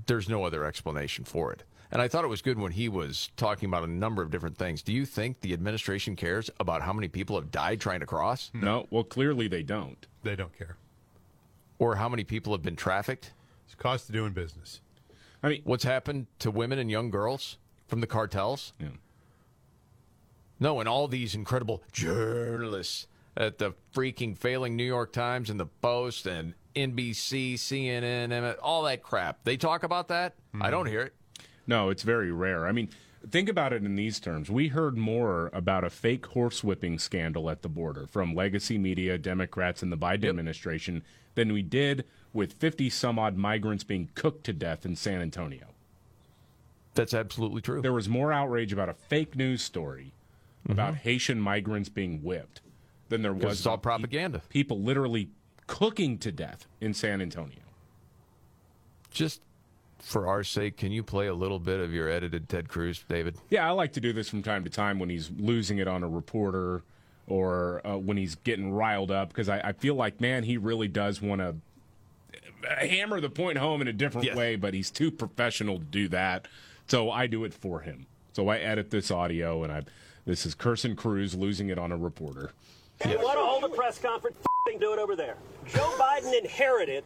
there's no other explanation for it. And I thought it was good when he was talking about a number of different things. Do you think the administration cares about how many people have died trying to cross? Hmm. No, well, clearly they don't. they don't care. Or how many people have been trafficked? It's cost of doing business. I mean, What's happened to women and young girls from the cartels? Yeah. No, and all these incredible journalists at the freaking failing New York Times and the Post and NBC, CNN, and all that crap. They talk about that? I hmm. don't hear it. No, it's very rare. I mean, think about it in these terms. We heard more about a fake horsewhipping scandal at the border from legacy media, Democrats, and the Biden administration than we did with 50 some odd migrants being cooked to death in San Antonio. That's absolutely true. There was more outrage about a fake news story about Haitian migrants being whipped than there Mm-hmm. was it's all about propaganda. people literally cooking to death in San Antonio. Just for our sake, can you play a little bit of your edited Ted Cruz, David? Yeah, I like to do this from time to time when he's losing it on a reporter or uh, when he's getting riled up because I, I feel like, man, he really does want to hammer the point home in a different Yes. way, but he's too professional to do that. So I do it for him. So I edit this audio, and I this is Curson Cruz losing it on a reporter. You want to hold a press conference? F***ing do it over there. Joe Biden inherited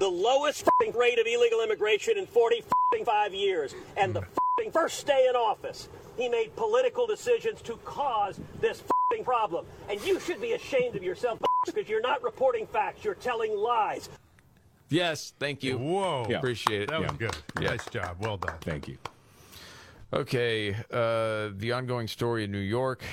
the lowest f***ing rate of illegal immigration in 45 years, and the f***ing first day in office, he made political decisions to cause this f***ing problem. And you should be ashamed of yourself because you're not reporting facts. You're telling lies. Yes, thank you. Whoa. Yeah. Appreciate it. That was good. Yeah. Nice job. Well done. Thank you. Okay, uh, the ongoing story in New York.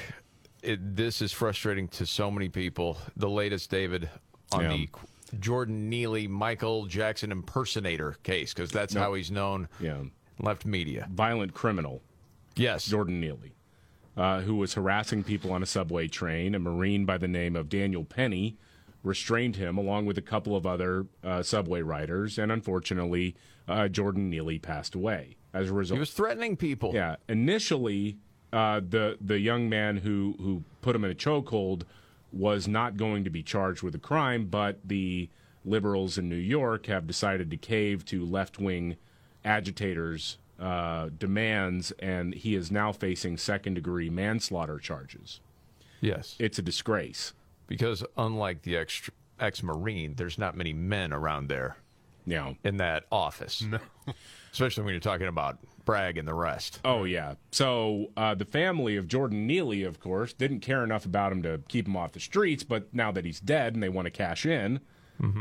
It, this is frustrating to so many people. The latest, David, on Yeah. the Jordan Neely Michael Jackson impersonator case, because that's No. how he's known. Yeah. Left media. Violent criminal. Yes. Jordan Neely, uh, who was harassing people on a subway train. A Marine by the name of Daniel Penny restrained him along with a couple of other uh, subway riders, and unfortunately, uh, Jordan Neely passed away as a result. He was threatening people. Yeah. Initially, uh, the the young man who who put him in a chokehold was not going to be charged with a crime, but the liberals in New York have decided to cave to left wing agitators' uh, demands, and he is now facing second degree manslaughter charges. Yes. It's a disgrace. Because unlike the ex ex Marine, there's not many men around there Yeah. in that office. No. Especially when you're talking about Bragg and the rest. Oh yeah. So uh, the family of Jordan Neely, of course, didn't care enough about him to keep him off the streets. But now that he's dead and they want to cash in,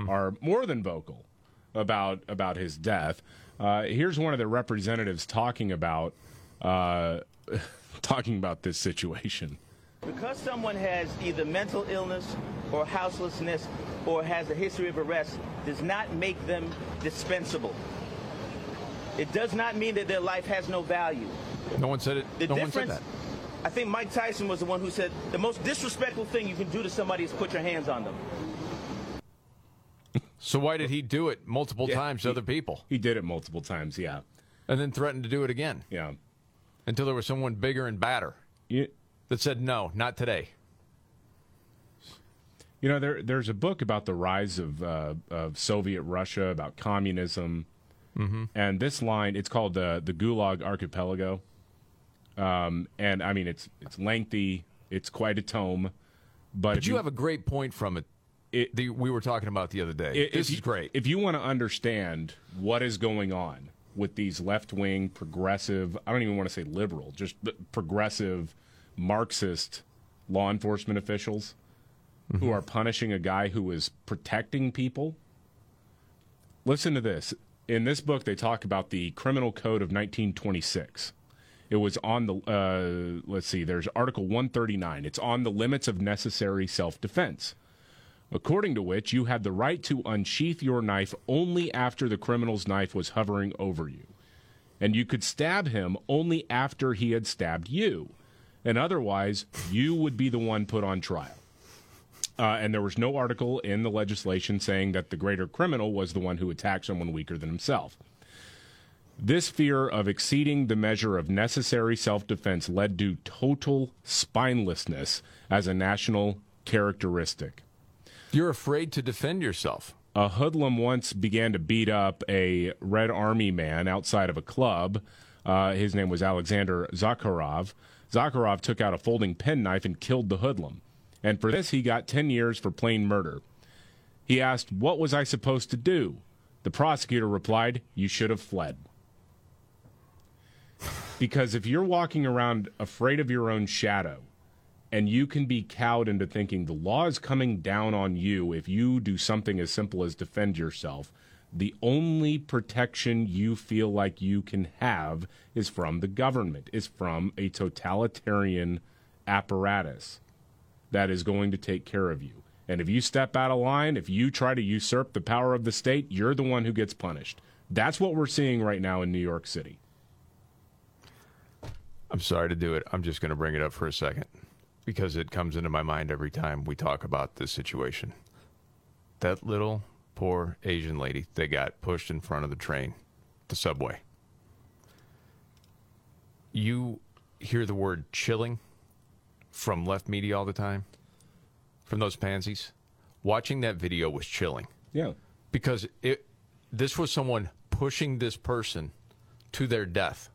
are more than vocal about about his death. Uh, here's one of the representatives talking about uh, talking about this situation. Because someone has either mental illness or houselessness or has a history of arrest does not make them dispensable. It does not mean that their life has no value. No one said it. The no one said difference, that. I think Mike Tyson was the one who said the most disrespectful thing you can do to somebody is put your hands on them. So why did he do it multiple Yeah, times to he- other people? He did it multiple times, yeah. And then threatened to do it again. Yeah. Until there was someone bigger and badder Yeah. that said, no, not today. You know, there there's a book about the rise of uh, of Soviet Russia, about communism, Mm-hmm. and this line it's called uh, the Gulag Archipelago, um, and I mean it's it's lengthy, it's quite a tome, but, But if you, have a great point from it, the, we were talking about the other day. i- this if you, is great. If you want to understand what is going on with these left wing, progressive, I don't even want to say liberal, just progressive, Marxist law enforcement officials who are punishing a guy who is protecting people. Listen to this. In this book, they talk about the Criminal Code of 1926. It was on the, uh, let's see, there's Article 139. It's on the limits of necessary self defense according to which you had the right to unsheath your knife only after the criminal's knife was hovering over you. And you could stab him only after he had stabbed you. And otherwise, you would be the one put on trial. Uh, and there was no article in the legislation saying that the greater criminal was the one who attacked someone weaker than himself. This fear of exceeding the measure of necessary self defense led to total spinelessness as a national characteristic. You're afraid to defend yourself. A hoodlum once began to beat up a Red Army man outside of a club. Uh, his name was Alexander Zakharov. Zakharov took out a folding penknife and killed the hoodlum. And for this, he got 10 years for plain murder. He asked, What was I supposed to do? The prosecutor replied, You should have fled. Because if you're walking around afraid of your own shadow, and you can be cowed into thinking the law is coming down on you if you do something as simple as defend yourself, the only protection you feel like you can have is from the government, is from a totalitarian apparatus that is going to take care of you. And if you step out of line, if you try to usurp the power of the state, you're the one who gets punished. That's what we're seeing right now in New York City. I'm sorry to do it. I'm just going to bring it up for a second because it comes into my mind every time we talk about this situation. That little poor Asian lady that got pushed in front of the train, the subway. You hear the word chilling from left media all the time, from those pansies. Watching that video was chilling. Yeah. Because it this was someone pushing this person to their death.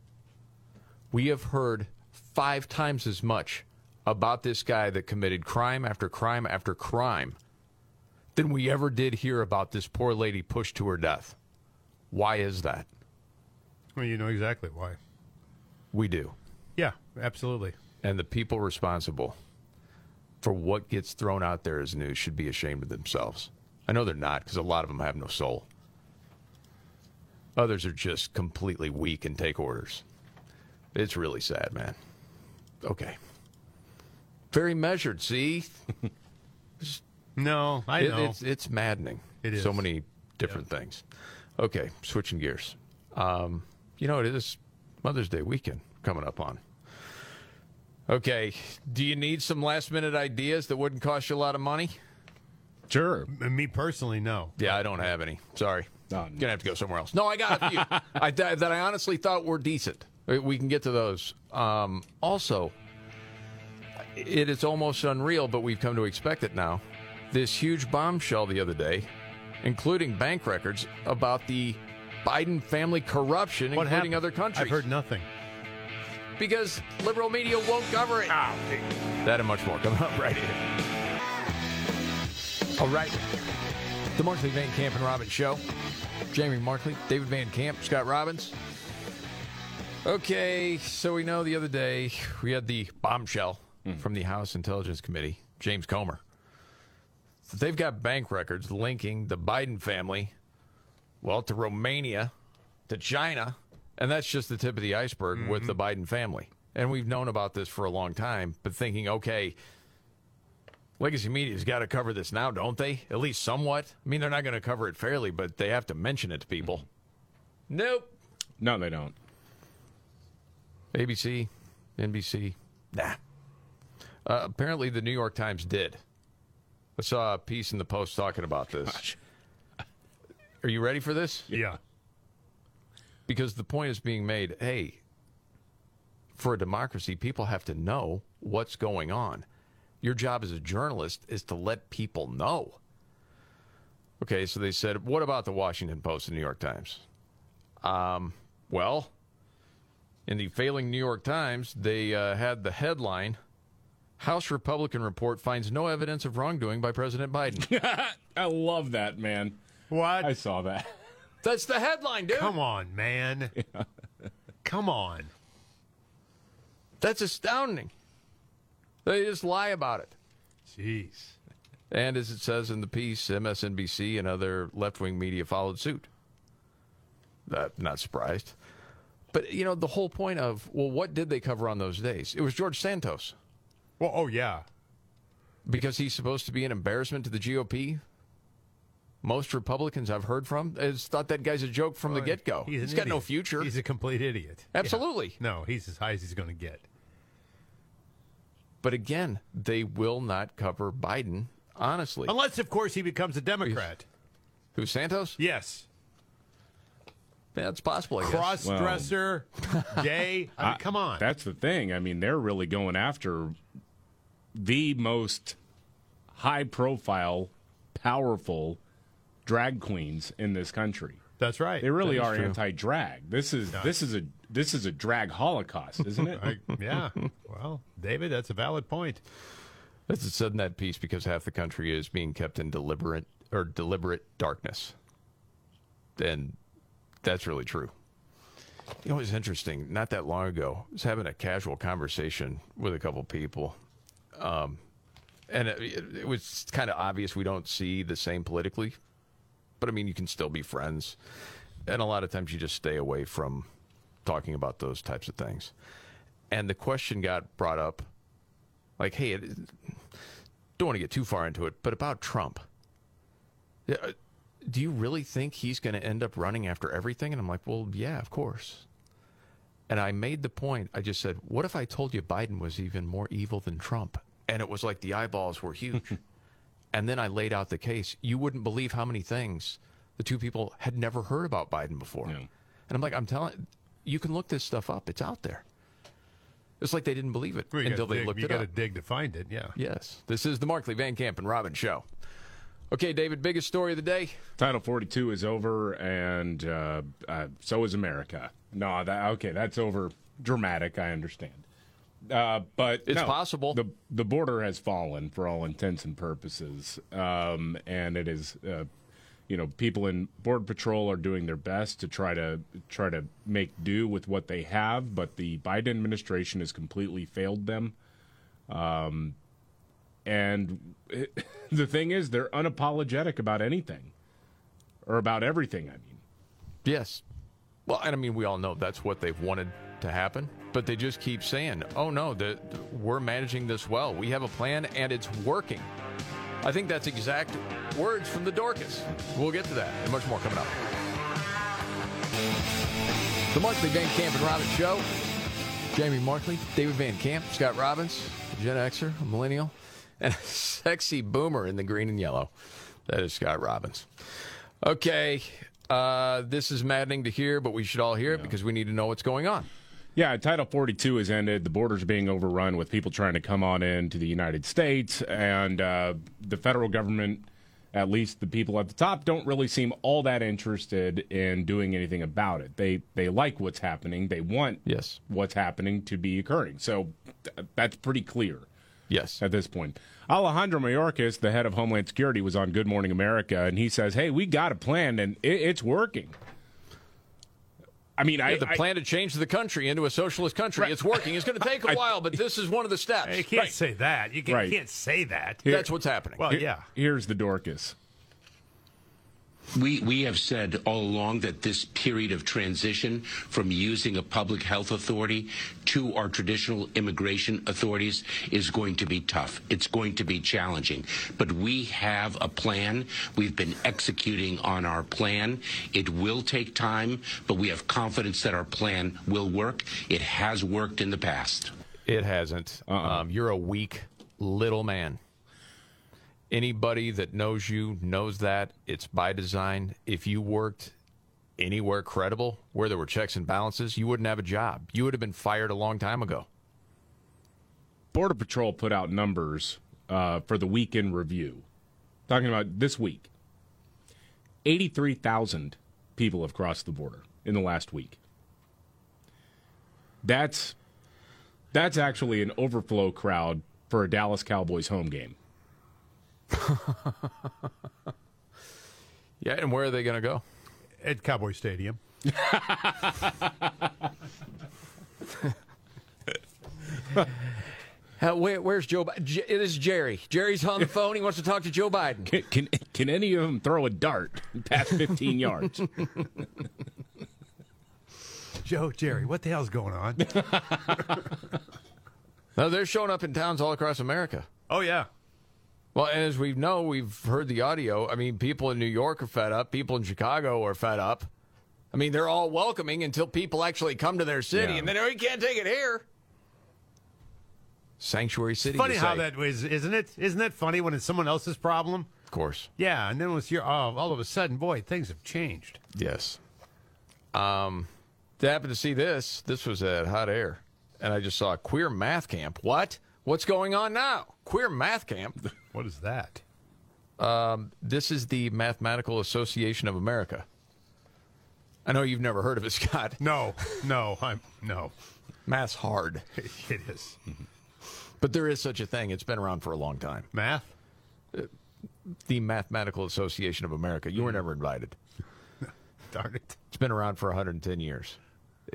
We have heard five times as much about this guy that committed crime after crime after crime than we ever did hear about this poor lady pushed to her death. Why is that? Well, you know exactly why. We do. Yeah, absolutely. And the people responsible for what gets thrown out there as news should be ashamed of themselves. I know they're not because a lot of them have no soul. Others are just completely weak and take orders. It's really sad, man. Okay. Very measured, see? No, I It- know. it's, it's maddening. It is. So many different things. Okay, switching gears. Um, you know, it is Mother's Day weekend coming up on. Okay, do you need some last minute ideas that wouldn't cost you a lot of money? Sure. Me personally, no. Yeah, I don't have any. Sorry. No, Gonna have to go somewhere else. No, I got a few I, that that I honestly thought were decent. We can get to those. Um, also, it is almost unreal, but we've come to expect it now. This huge bombshell the other day, including bank records about the Biden family corruption, What including happened? other countries. I've heard nothing. Because liberal media won't cover it. Ah, that and much more coming up right here. All right. The Markley Van Camp and Robbins Show. Jamie Markley, David Van Camp, Scott Robbins. Okay, so we know the other day we had the bombshell hmm. from the House Intelligence Committee, James Comer. They've got bank records linking the Biden family, well, to Romania, to China, And that's just the tip of the iceberg with the Biden family. And we've known about this for a long time, but thinking, okay, legacy media's got to cover this now, don't they? At least somewhat. I mean, they're not going to cover it fairly, but they have to mention it to people. Nope. No, they don't. ABC, NBC, nah. Uh, apparently, the New York Times did. I saw a piece in the Post talking about this. Are you ready for this? Yeah. Because the point is being made hey, for a democracy, people have to know what's going on. Your job as a journalist is to let people know. Okay, so they said, what about the Washington Post and New York Times? Um, well, in the failing New York Times, they uh, had the headline House Republican report finds no evidence of wrongdoing by President Biden. I love that, man. What? I saw that. That's the headline, dude. Come on, man. Come on. That's astounding. They just lie about it. Jeez. And as it says in the piece, MSNBC and other left wing media followed suit. Uh, not surprised. But, you know, the whole point of, well, what did they cover on those days? It was George Santos. Well, oh, yeah. Because he's supposed to be an embarrassment to the GOP. Most Republicans I've heard from has thought that guy's a joke from the oh, get go. he's he's got no future. He's a complete idiot. Absolutely. Yeah. No, he's as high as he's going to get. But again, they will not cover Biden, honestly. Unless, of course, he becomes a Democrat. Who, Santos? Yes. Yeah, it's possible, I guess. Cross dresser, gay. I mean, I- come on. That's the thing. I mean, they're really going after the most high profile, powerful drag queens in this country. That's right. They really That is are true. anti-drag. This is this is a this is a drag holocaust, isn't it? I- yeah. Well, David, that's a valid point. As it said in that piece, because half the country is being kept in deliberate or deliberate darkness. And that's really true. You know, it's interesting. Not that long ago, I was having a casual conversation with a couple people. Um, and it, it was kind of obvious we don't see the same politically. But I mean, you can still be friends. And a lot of times you just stay away from talking about those types of things. And the question got brought up like, hey, it, don't want to get too far into it, but about Trump. Uh, Do you really think he's going to end up running after everything? And I'm like, well, yeah, of course. And I made the point. I just said, what if I told you Biden was even more evil than Trump? And it was like the eyeballs were huge. and then I laid out the case. You wouldn't believe how many things the two people had never heard about Biden before. And I'm like, I'm telling you, can look this stuff up. It's out there. It's like they didn't believe it Well, until gotta they dig, looked you it gotta up. dig to find it, yeah. Yes. This is the Markley Van Camp and Robbins show. Okay, David, biggest story of the day. Title 42 is over, and uh, uh, so is America. No, that okay, that's over. Dramatic, I understand. Uh, but It's no, possible. The the border has fallen for all intents and purposes, um, and it is. Uh, you know, people in border patrol are doing their best to try to try to make do with what they have, but the Biden administration has completely failed them. Um, and it, the thing is, they're unapologetic about anything or about everything. I mean, Yes. Well, and I mean, we all know that's what they've wanted to happen, but they just keep saying, oh, no, the, we're managing this well. We have a plan and it's working. I think that's exact words from the Dorcas. We'll get to that and much more coming up. The Markley Van Camp and Robbins Show. Jamie Markley, David Van Camp, Scott Robbins, Gen Xer, a millennial, and a sexy boomer in the green and yellow. That is Scott Robbins. Okay, uh, this is maddening to hear, but we should all hear it because we need to know what's going on. Yeah, Title 42 has ended. The border's being overrun with people trying to come on in to the United States, and uh, the federal government, at least the people at the top, don't really seem all that interested in doing anything about it. They they like what's happening. They want yes what's happening to be occurring. So th- that's pretty clear. Yes. At this point. Alejandro Mayorkas, the head of Homeland Security, was on Good Morning America, and he says, hey, we got a plan, and it, it's working. I mean, I, Yeah, the I- plan to change the country into a socialist country. It's working. It's going to take a I- while, but this is one of the steps. You can't say that. You can, Right. can't say that. That's what's happening. Well, Here- yeah. Here's the Dorcas. We, we have said all along that this period of transition from using a public health authority to our traditional immigration authorities is going to be tough. It's going to be challenging. But we have a plan. We've been executing on our plan. It will take time, but we have confidence that our plan will work. It has worked in the past. It hasn't. Um, you're a weak little man. Anybody that knows you knows that. It's by design. If you worked anywhere credible where there were checks and balances, you wouldn't have a job. You would have been fired a long time ago. Border Patrol put out numbers uh, for the weekend review, talking about this week. 83,000 people have crossed the border in the last week. That's that's actually an overflow crowd for a Dallas Cowboys home game. Yeah, and where are they going to go? At Cowboy Stadium. Uh, where, where's Joe? Bi- J- it is Jerry. Jerry's on the phone. He wants to talk to Joe Biden. Can, can, can any of them throw a dart past 15 yards? Joe, Jerry, what the hell's going on? No, they're showing up in towns all across America. oh, yeah. Well, and as we know, we've heard the audio. I mean, people in New York are fed up. People in Chicago are fed up. I mean, they're all welcoming until people actually come to their city, Yeah. and then oh, you can't take it here. Sanctuary city. Funny how that was, isn't it? Isn't that funny when it's someone else's problem? Of course. Yeah, and then it's your, oh, all of a sudden, boy, things have changed. Yes. Um, they happened to see this. This was at Hot Air, and I just saw a queer math camp. What? What's going on now? Queer math camp. What is that? Um, this is the Mathematical Association of America. I know you've never heard of it, Scott. No, no, I'm no. Math's hard, It is. but there is such a thing. It's been around for a long time. Math? The Mathematical Association of America. You were never invited. Darn it. It's been around for 110 years.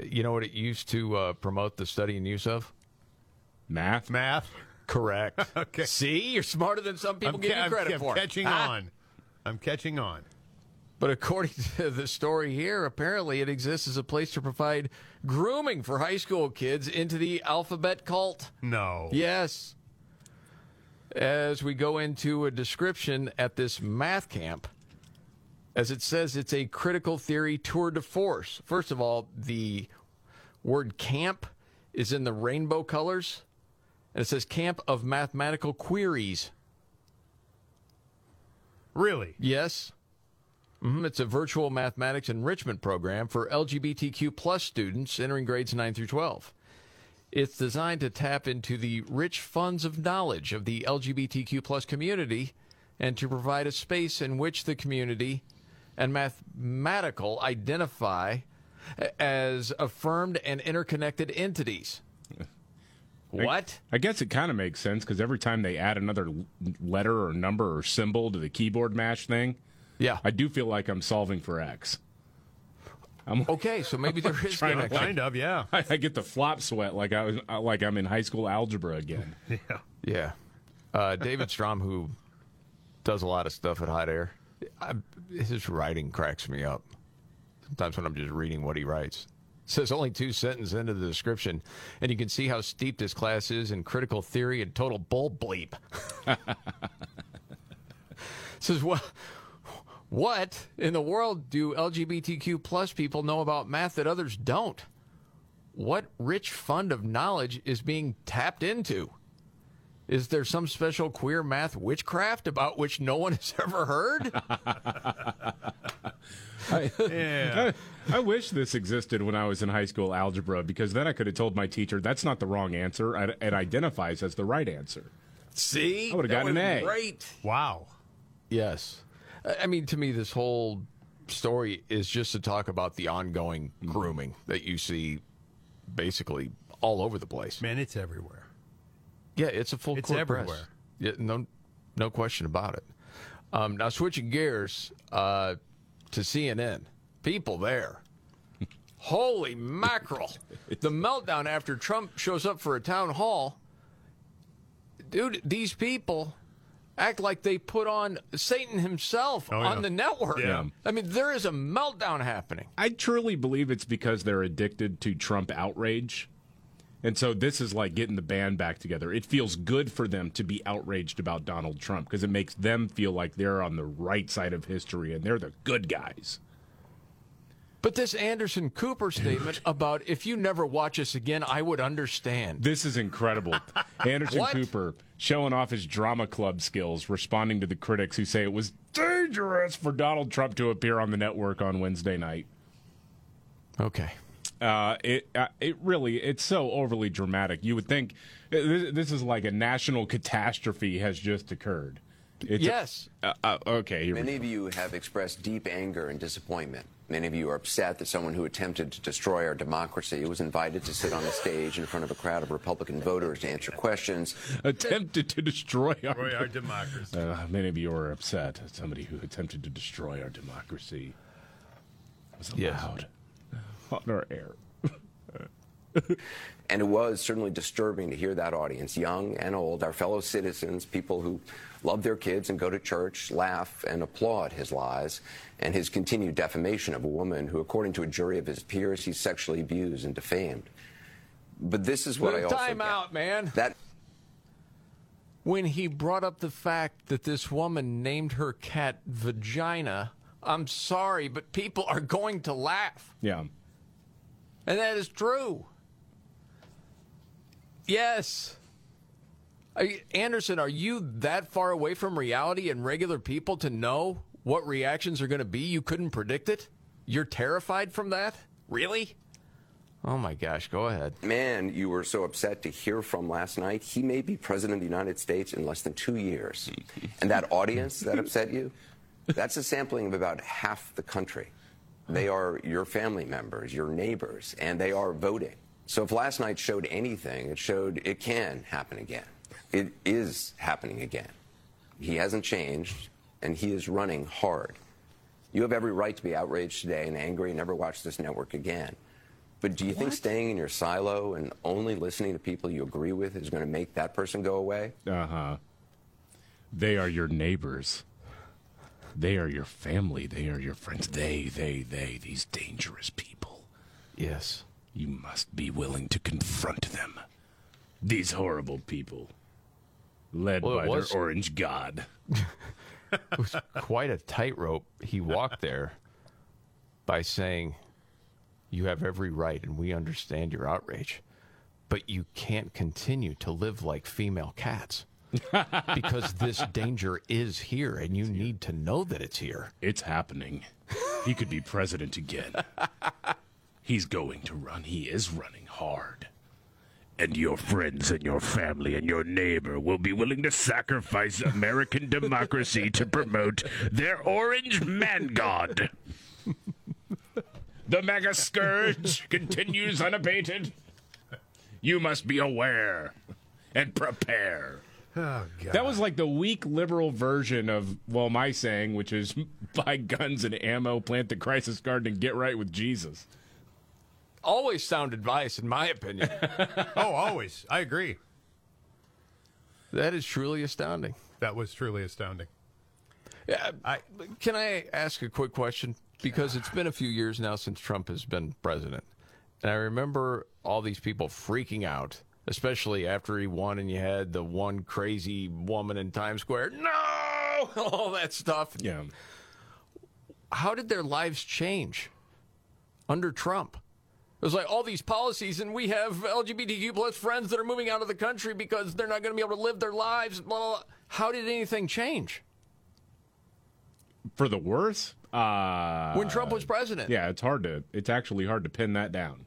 You know what it used to uh, promote the study and use of? Math? Math? Correct. Okay. See, you're smarter than some people I'm, give ca- you I'm- credit I'm for. catching Ah. on. I'm catching on. But according to the story here, apparently it exists as a place to provide grooming for high school kids into the alphabet cult. No. Yes. As we go into a description at this math camp, as it says, it's a critical theory tour de force. First of all, the word camp is in the rainbow colors, and it says Camp of Mathematical Queries. Really? Yes. Mhm, It's a virtual mathematics enrichment program for LGBTQ plus students entering grades 9 through 12. It's designed to tap into the rich funds of knowledge of the LGBTQ plus community and to provide a space in which the community and mathematical identify as affirmed and interconnected entities. What? I guess it kind of makes sense because every time they add another letter or number or symbol to the keyboard mash thing, yeah, I do feel like I'm solving for X. I'm okay, so maybe there is trying to. Kind of, yeah. I, I get the flop sweat like I was uh, like I'm in high school algebra again. Yeah. Yeah. Uh, David Strom, who does a lot of stuff at Hot Air, I, his writing cracks me up. Sometimes when I'm just reading what he writes. Says only two sentences into the description, and you can see how steep this class is in critical theory and total bull bleep. Says what? What in the world do LGBTQ plus people know about math that others don't? What rich fund of knowledge is being tapped into? Is there some special queer math witchcraft about which no one has ever heard? I, Yeah. I, I wish this existed when I was in high school algebra because then I could have told my teacher that's not the wrong answer and it identifies as the right answer. See, I would've gotten an would've A. Great. Wow. Yes, I I mean to me, this whole story is just to talk about the ongoing grooming that you see, basically all over the place. Man, it's everywhere. Yeah, it's a full It's court press. everywhere. Yeah, no, no question about it. Um, now switching gears uh, to CNN, people there. Holy mackerel! the meltdown after Trump shows up for a town hall. Dude, these people act like they put on Satan himself Oh, yeah. on the network. Yeah. I mean, there is a meltdown happening. I truly believe it's because they're addicted to Trump outrage. And so this is like getting the band back together. It feels good for them to be outraged about Donald Trump because it makes them feel like they're on the right side of history and they're the good guys. But this Anderson Cooper statement about if you never watch us again, I would understand. This is incredible. Anderson What? Cooper showing off his drama club skills, responding to the critics who say it was dangerous for Donald Trump to appear on the network on Wednesday night. Okay. Uh, it uh, it really it's so overly dramatic. You would think uh, this, this is like a national catastrophe has just occurred. It's yes. uh, uh, okay. Here we Many of you have expressed deep anger and disappointment. Many of you are upset that someone who attempted to destroy our democracy was invited to sit on a stage in front of a crowd of Republican voters to answer questions. attempted to destroy our, Destroy our democracy. Uh, many of you are upset. at Somebody who attempted to destroy our democracy was Yes. on our air. And it was certainly disturbing to hear that audience, young and old, our fellow citizens, people who love their kids and go to church, laugh and applaud his lies and his continued defamation of a woman who, according to a jury of his peers, he sexually abused and defamed. But this is what I also Time get. out, man. That when he brought up the fact that this woman named her cat Vagina, I'm sorry, but people are going to laugh. Yeah. And that is true. Yes. Anderson, are you that far away from reality and regular people to know what reactions are going to be? You couldn't predict it? You're terrified from that? Really? Oh my gosh, go ahead. man you were so upset to hear from last night, he may be president of the United States in less than two years. And that audience that upset you, that's a sampling of about half the country. They are your family members, your neighbors, and they are voting. So if last night showed anything, it showed it can happen again. It is happening again. He hasn't changed, and he is running hard. You have every right to be outraged today and angry and never watch this network again. But do you think staying in your silo and only listening to people you agree with is going to make that person go away? Uh huh. They are your neighbors. They are your family. They are your friends. They, they, they, these dangerous people. Yes. You must be willing to confront them. These horrible people. Led Well, by was- their orange god. It was quite a tightrope he walked there by saying, You have every right and we understand your outrage, but you can't continue to live like female cats. because this danger is here and you need to know that it's here. It's happening. He could be president again. He's going to run. He is running hard. And your friends and your family and your neighbor will be willing to sacrifice American democracy to promote their orange man god. The MAGA scourge continues unabated. You must be aware and prepare. Oh, God. That was like the weak liberal version of, well, my saying, which is buy guns and ammo, plant the crisis garden, and get right with Jesus. Always sound advice, in my opinion. oh, always. I agree. That is truly astounding. That was truly astounding. Yeah, I, can I ask a quick question? Because it's been a few years now since Trump has been president. And I remember all these people freaking out, especially after he won and you had the one crazy woman in Times Square. No! All that stuff. Yeah. How did their lives change under Trump? It was like all these policies, and we have LGBTQ plus friends that are moving out of the country because they're not going to be able to live their lives. Blah, blah, blah. How did anything change? For the worse? Uh, When Trump was president. Yeah, it's hard to, it's actually hard to pin that down.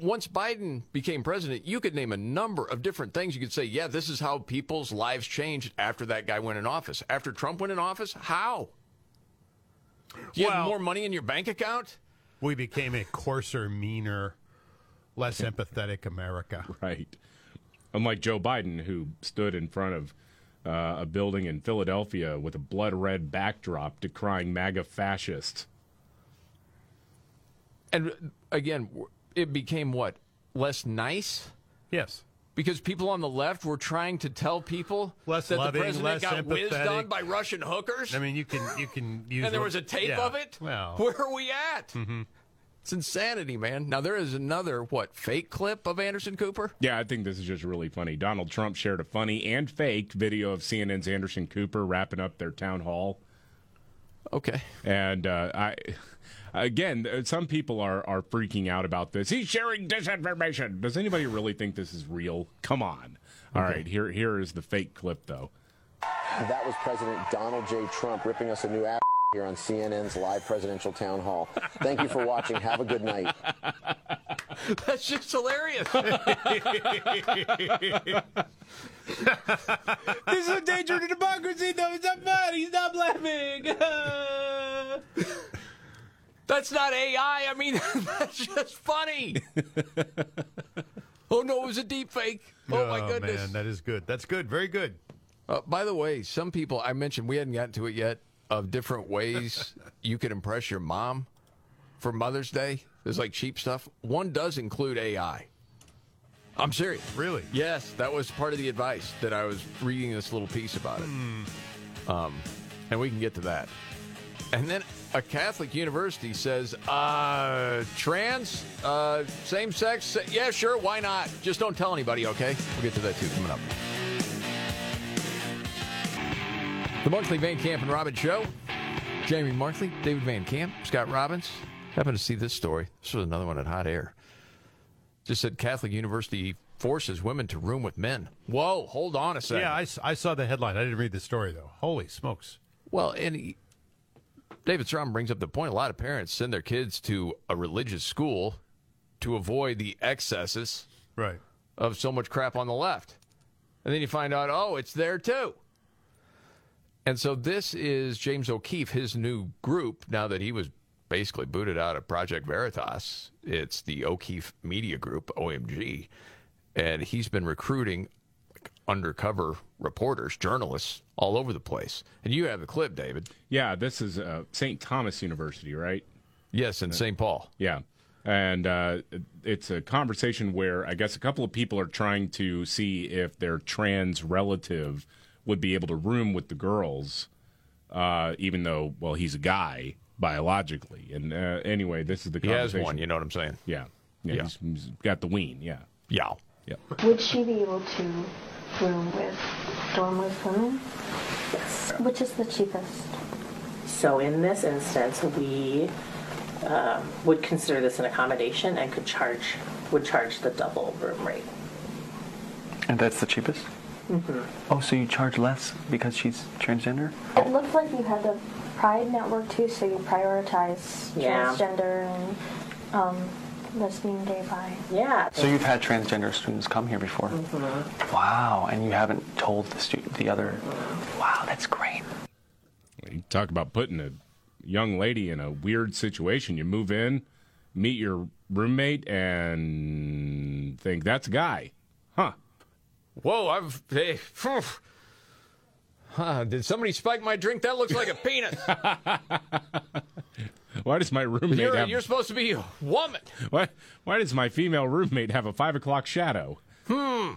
Once Biden became president, you could name a number of different things. You could say, yeah, this is how people's lives changed after that guy went in office. After Trump went in office, how? You have more money in your bank account? We became a coarser, meaner, less empathetic America. Right. Unlike Joe Biden, who stood in front of uh, a building in Philadelphia with a blood red backdrop decrying MAGA fascists. And uh, again, it became what? Less nice? Yes. Because people on the left were trying to tell people Less that loving, the president less got whizzed on by Russian hookers. I mean, you can you can use. and there was a tape yeah. of it. Well, Where are we at? Mm-hmm. It's insanity, man. Now there is another what fake clip of Anderson Cooper. Yeah, I think this is just really funny. Donald Trump shared a funny and fake video of CNN's Anderson Cooper wrapping up their town hall. Okay. And uh, I, again, uh, some people are are freaking out about this. He's sharing disinformation. Does anybody really think this is real? Come on. All Okay. right, here here is the fake clip though. That was President Donald J. Trump ripping us a new app here on CNN's live presidential town hall. Thank you for watching. Have a good night. That's just hilarious. this is a danger to democracy. No, it's not funny. Stop laughing. That's not AI. I mean, that's just funny. oh no, it was a deep fake. Oh, my goodness. man, that is good. That's good. Very good. Uh, by the way, some people I mentioned we hadn't gotten to it yet of different ways you could impress your mom for Mother's Day. There's like cheap stuff. One does include AI. I'm serious. Really? Yes, that was part of the advice that I was reading this little piece about it. Um, and we can get to that. And then a Catholic university says, uh, trans, uh, same sex, yeah, sure, why not? Just don't tell anybody, okay? We'll get to that too coming up. The Markley Van Camp and Robbins Show. Jamie Markley, David Van Camp, Scott Robbins. Happened to see this story. This was another one at Hot Air. Just said Catholic University forces women to room with men. Whoa, hold on a second. Yeah, I saw the headline. I didn't read the story though. Holy smokes! Well, and he, David Strom brings up the point. A lot of parents send their kids to a religious school to avoid the excesses right. of so much crap on the left. And then you find out, oh, it's there too. And so this is James O'Keefe, his new group, now that he was basically booted out of Project Veritas. It's the O'Keefe Media Group, OMG. And he's been recruiting undercover reporters, journalists all over the place. And you have the clip, David. Yeah, this is uh, St. Thomas University, right? Yes, in St. Paul. Yeah. And uh, it's a conversation where I guess a couple of people are trying to see if their trans relative would be able to room with the girls, uh, even though, well, he's a guy biologically. And uh, anyway, this is the He has conversation. one, you know what I'm saying? Yeah. Yeah. Yeah. He's, he's got the ween. Yeah. Yeah. Yeah. Would she be able to room with dormless women? Yes. Which is the cheapest? So in this instance, we um, would consider this an accommodation and could charge would charge the double room rate. And that's the cheapest? Mm-hmm. Oh, so you charge less because she's transgender? It looked like you had the Pride Network too, so you prioritize Yeah. transgender and um, lesbian, gay, bi. Yeah. So you've had transgender students come here before? Mm-hmm. Wow, and you haven't told the stu- the other. Wow, that's great. You talk about putting a young lady in a weird situation. You move in, meet your roommate, and think that's a guy. Huh. Whoa, I've. Hey. Huh, did somebody spike my drink? That looks like a penis. Why does my roommate You're, have? you're supposed to be a woman. Why, why does my female roommate have a five o'clock shadow? Hmm.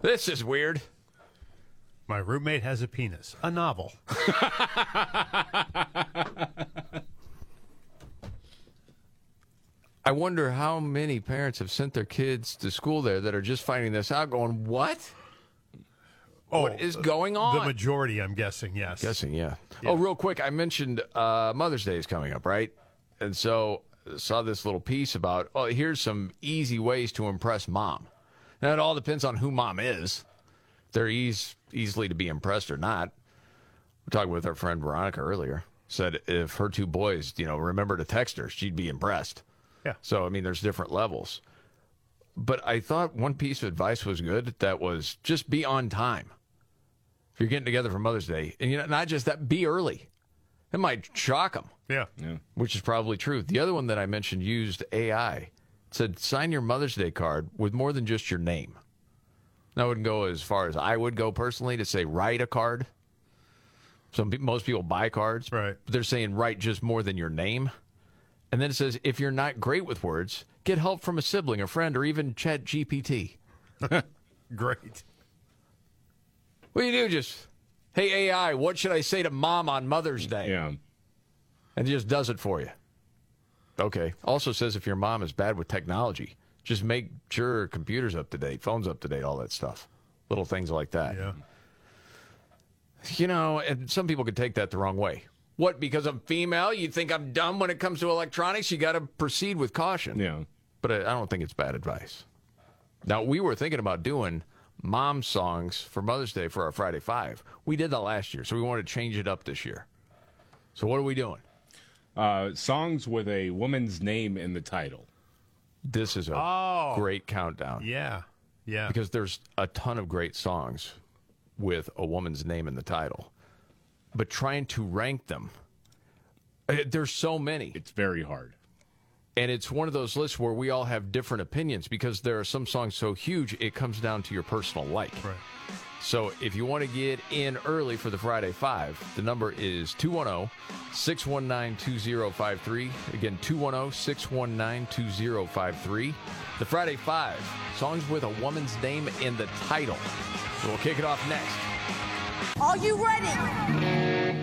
This is weird. My roommate has a penis. A novel. I wonder how many parents have sent their kids to school there that are just finding this out, going, "What? What is going on?" Oh, The majority, I'm guessing. Yes. Guessing, yeah. Oh, real quick, I mentioned uh, Mother's Day is coming up, right? And so saw this little piece about, oh, here's some easy ways to impress mom. Now it all depends on who mom is. They're eas- easily to be impressed or not. We're talking with our friend Veronica earlier. Said if her two boys, you know, remember to text her, she'd be impressed. Yeah. So I mean, there's different levels. But I thought one piece of advice was good. That was just be on time. If you're getting together for Mother's Day, and you know, not just that, be early. It might shock them. Yeah. Which is probably true. The other one that I mentioned used AI. It said sign your Mother's Day card with more than just your name. Now, I wouldn't go as far as I would go personally to say write a card. Some most people buy cards, right? But they're saying write just more than your name. And then it says if you're not great with words, get help from a sibling, a friend, or even Chat GPT. Great. What do you do? Just, hey, AI, what should I say to mom on Mother's Day? Yeah. And it just does it for you. Okay. Also says if your mom is bad with technology, just make sure computer's up to date, phone's up to date, all that stuff. Little things like that. Yeah. You know, and some people could take that the wrong way. What, because I'm female, you think I'm dumb when it comes to electronics? You got to proceed with caution. Yeah. But I I don't think it's bad advice. Now, we were thinking about doing mom songs for Mother's Day for our Friday Five. We did that last year, so we wanted to change it up this year. So, what are we doing? Uh, songs with a woman's name in the title. This is a Oh. great countdown. Yeah. Yeah. Because there's a ton of great songs with a woman's name in the title. But trying to rank them, uh, there's so many. It's very hard. And it's one of those lists where we all have different opinions because there are some songs so huge, it comes down to your personal like. Right. So if you want to get in early for the Friday Five, the number is oh, 210 619 2053. Again, oh, 210 619 2053. The Friday Five, songs with a woman's name in the title. So we'll kick it off next. Are you ready?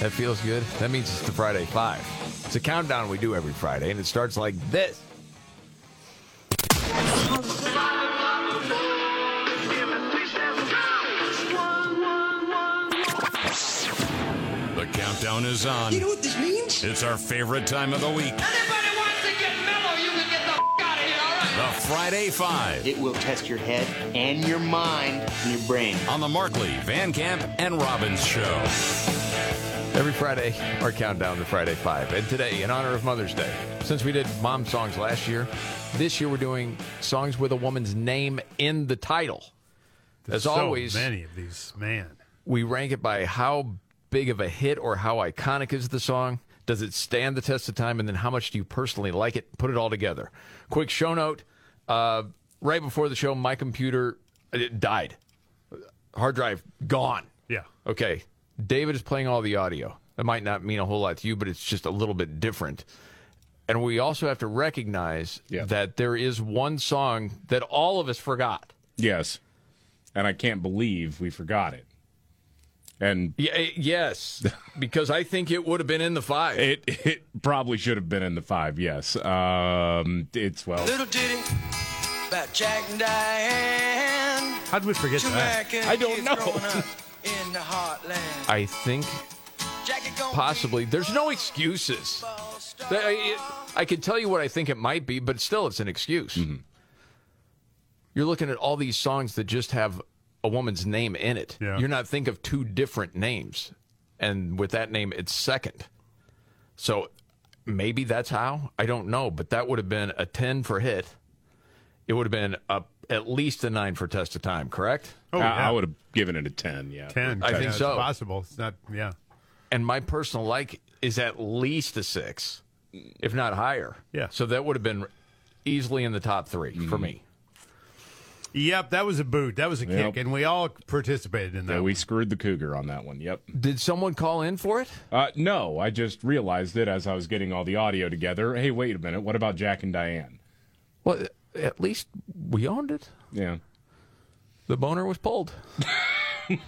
That feels good. That means it's the Friday Five. It's a countdown we do every Friday, and it starts like this. The countdown is on. You know what this means? It's our favorite time of the week. Anybody wants to get mellow, you can get the f- out of here, all right? The Friday Five It will test your head and your mind and your brain. on the Markley, Van Camp, and Robbins Show. Every Friday, our countdown to Friday Five. And today, in honor of Mother's Day, since we did mom songs last year, this year we're doing songs with a woman's name in the title. As so always, many of these, man. we rank it by how big of a hit or how iconic is the song. Does it stand the test of time? And then how much do you personally like it? Put it all together. Quick show note. Uh, right before the show, my computer it died. Hard drive gone. Yeah. Okay. David is playing all the audio. That might not mean a whole lot to you, but it's just a little bit different. And we also have to recognize Yeah. that there is one song that all of us forgot. Yes. And I can't believe we forgot it. And Yeah, eh, yes, because I think it would have been in the five. it it probably should have been in the five, yes. Um it's well Little ditty about Jack and Diane. How did we forget Two that? American I don't know. growing up in the heartland. I think possibly there's no excuses. I, I can tell you what I think it might be, but still, it's an excuse. Mm-hmm. You're looking at all these songs that just have a woman's name in it. Yeah. You're not think of two different names, and with that name, it's second. So maybe that's how. I don't know, but that would have been a ten for hit. It would have been a, at least a nine for test of time. Correct? Oh, I, yeah. I would have given it a 10, yeah. 10. I think Yeah, it's so. possible. It's not, yeah. and my personal like is at least a six, if not higher. Yeah. So that would have been easily in the top 3 for me. Yep, that was a boot. That was a Yep. kick, and we all participated in that. Yeah, we screwed the cougar on that one. Yep. Did someone call in for it? Uh, no, I just realized it as I was getting all the audio together. Hey, wait a minute. What about Jack and Diane? Well, at least we owned it. Yeah. The boner was pulled. we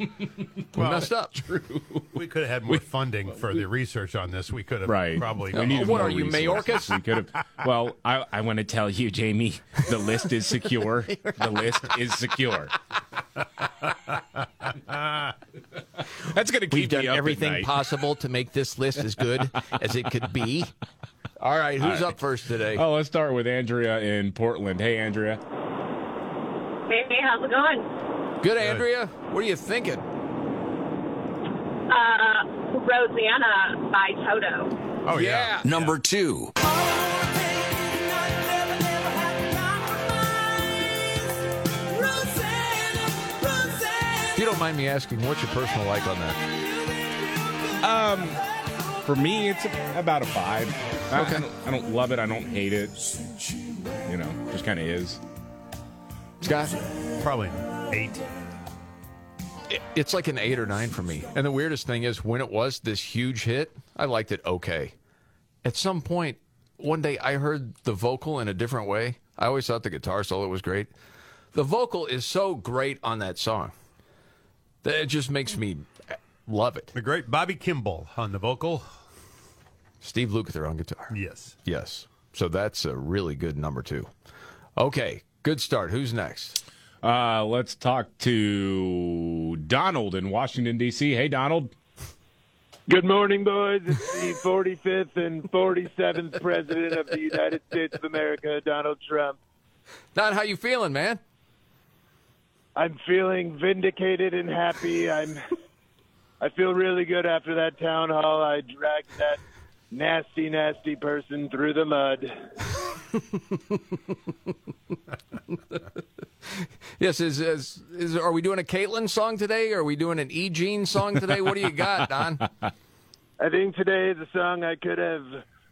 Well, messed up. True. We could have had more funding for the research on this. We could have Right. probably. Uh, We needed what more are you, resources. Mayorkas? We could have. Well, I, I want to tell you, Jamie, the list is secure. The list is secure. That's going to keep We've done me up at everything night. possible to make this list as good as it could be. All right, who's up first today? Oh, let's start with Andrea in Portland. Hey, Andrea. Hey, how's it going? Good, Andrea. What are you thinking? Uh, Rosanna by Toto. Oh yeah. Number two. If you don't mind me asking, what's your personal like on that? Um, for me, it's about a five. I, Okay. I, don't, I don't love it. I don't hate it. You know, just kind of is. Scott? Probably eight. It- It's like an eight or nine for me. And the weirdest thing is, when it was this huge hit, I liked it okay. At some point, one day I heard the vocal in a different way. I always thought the guitar solo was great. The vocal is so great on that song that it just makes me love it. The great Bobby Kimball on the vocal. Steve Lukather on guitar. Yes. Yes. So that's a really good number two. Okay, good start. Who's next? Uh, let's talk to Donald in Washington D.C. Hey, Donald. Good morning, boys. It's the 45th and 47th President of the United States of America, Donald Trump. Don, how you feeling, man? I'm feeling vindicated and happy. I'm. I feel really good after that town hall. I dragged that nasty, nasty person through the mud. Yes, is, is is are we doing a Kaitlan song today? Are we doing an E Jean song today? What do you got, Don? I think today is a song I could have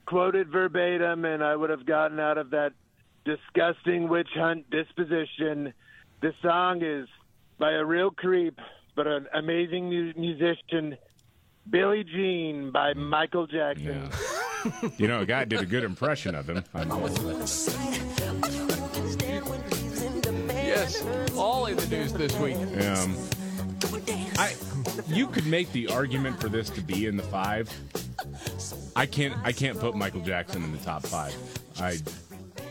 quoted verbatim, and I would have gotten out of that disgusting witch hunt disposition. This song is by a real creep, but an amazing mu- musician, Billie Jean by Michael Jackson. You know, a guy did a good impression of him. I mean, yes, all in the news this week. Um, I, you could make the argument for this to be in the five. I can't. I can't put Michael Jackson in the top five. I.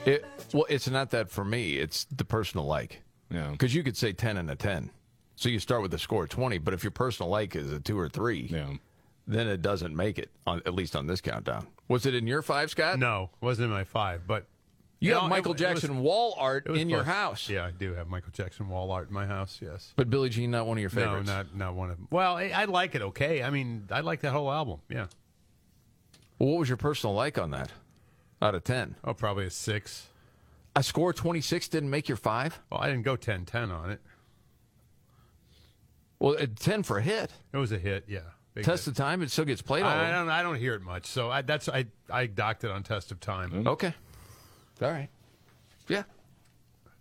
It, well, it's not that for me. It's the personal like. Yeah. Because you could say ten and a ten, so you start with a score of twenty. But if your personal like is a two or three, yeah. then it doesn't make it. On at least on this countdown. Was it in your five, Scott? No, wasn't in my five, but You No, have it- Michael it was- Jackson wall art in your house. Yeah, I do have Michael Jackson wall art in my house. Yes, But Billie Jean, not one of your favorites. no, not not one of them. Well, I, I like it. Okay, I mean, I like that whole album. Yeah. Well, what was your personal like on that? Out of ten? Oh, probably a six. A score twenty six didn't make your five. Well, I didn't go 10-10 on it. Well, a ten for a hit. It was a hit. Yeah. Big Test hit. of time. It still gets played all I, I don't. I don't hear it much. So I, that's I. I docked it on test of time. Okay. All right. Yeah.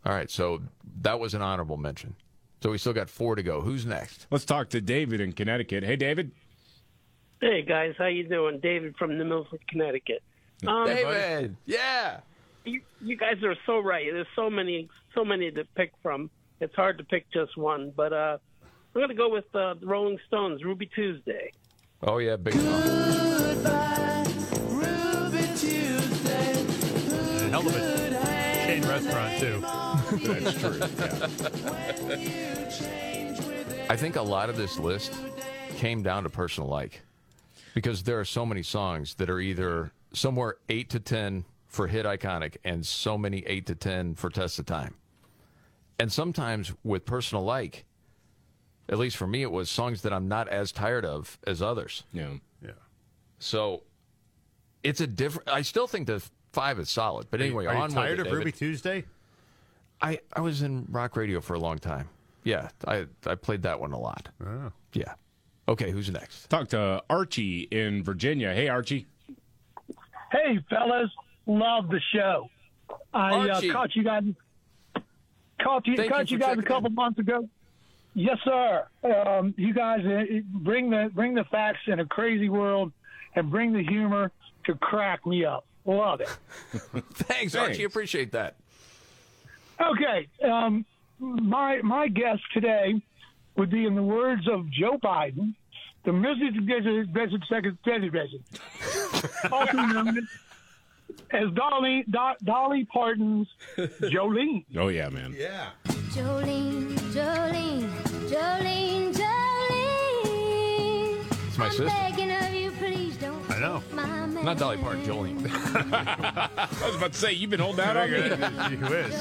All right. So that was an honorable mention. So we still got four to go. Who's next? Let's talk to David in Connecticut. Hey, David. Hey guys, how you doing? David from New Milford, Connecticut. Um, David. Yeah. You, you guys are so right. There's so many, so many to pick from. It's hard to pick just one, but uh, I'm going to go with uh, the Rolling Stones, Ruby Tuesday. Oh yeah, big song. A hell of a chain restaurant too. That's true. I think a lot of this list came down to personal like, because there are so many songs that are either somewhere eight to ten for hit iconic, and so many eight to ten for test of time. And sometimes with personal like, at least for me, it was songs that I'm not as tired of as others. Yeah. Yeah. So it's a different. I still think the five is solid. But Are you- anyway, are you on with tired it, of David. Ruby Tuesday? I I was in rock radio for a long time. Yeah, I I played that one a lot. Oh. Yeah. Okay, who's next? Talk to Archie in Virginia. Hey, Archie. Hey, fellas, love the show. I uh, caught you guys. Caught you, Thank caught you you, guys a checking couple months ago. Yes, sir. Um, you guys uh, bring the bring the facts in a crazy world, and bring the humor to crack me up. Love it. Thanks, Archie. Appreciate that. Okay, um, my my guest today would be in the words of Joe Biden, the music president, second president, also known as Dolly Do, Dolly Parton's Jolene. Oh yeah, man. Yeah. Jolene, Jolene, Jolene, Jolene. It's my I'm sister. begging of you, please don't I know. my. Not Dolly Parton, Jolene. I was about to say you've been holding out on me. You wish.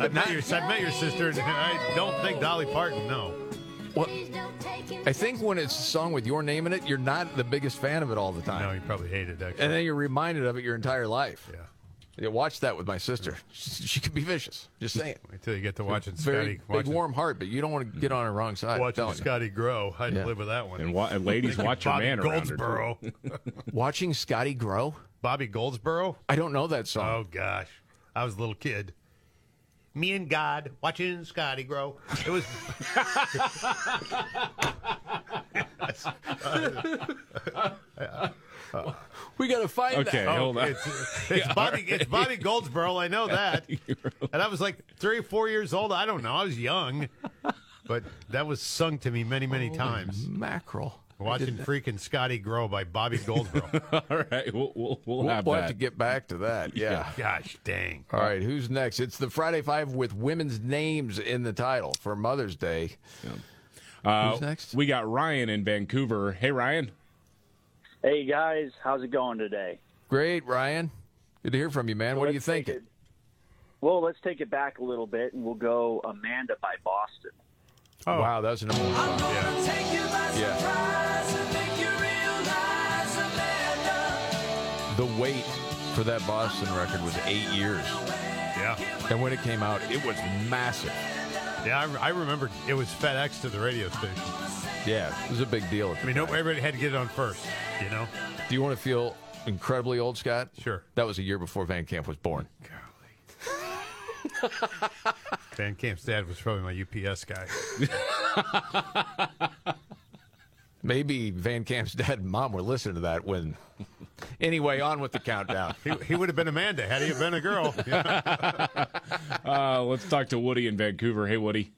I've met your, I've met your sister, and I don't think Dolly Parton. No. Well, I think when it's a song with your name in it, you're not the biggest fan of it all the time. No, you probably hate it. Actually. And then you're reminded of it your entire life. Yeah. Yeah, watch that with my sister. She, she could be vicious. Just saying. Wait till you get to watching Very Scotty. big watching, warm heart, but you don't want to get on her wrong side. Watching telling you. Scotty grow. I'd Yeah. live with that one. And, wa- and ladies, Thinking watch your Bobby man around her. Goldsboro. Watching Scotty grow. Bobby Goldsboro. I don't know that song. Oh gosh, I was a little kid. Me and God watching Scotty grow. It was. We got to find Okay, that. hold on. It's, it's Bobby. It's Bobby Goldsboro. I know that. And I was like three or four years old. I don't know. I was young, but that was sung to me many, many times. Mackerel. Watching freaking Scotty grow by Bobby Goldsboro. All right, we'll we'll, we'll We'll have have that. to get back to that. Yeah. Gosh dang. All right, who's next? It's the Friday Five with women's names in the title for Mother's Day. Uh, Who's next? We got Ryan in Vancouver. Hey, Ryan. Hey guys, how's it going today? Great, Ryan. Good to hear from you, man. What are you Let's take thinking? it- Well, let's take it back a little bit, and we'll go Amanda by Boston. Oh. Wow, that was a number one song. Yeah. yeah. The wait for that Boston record was eight years. Yeah. And when it came out, it was massive. Yeah, I, I remember it was FedEx to the radio station. Yeah, it was a big deal. I mean, no, everybody had to get it on first. You know. Do you want to feel incredibly old, Scott? Sure. That was a year before Van Camp was born. Van Camp's dad was probably my UPS guy. Maybe Van Camp's dad and mom were listening to that when. Anyway, on with the countdown. he, he would have been Amanda had he been a girl. Uh, let's talk to Woody in Vancouver. Hey, Woody.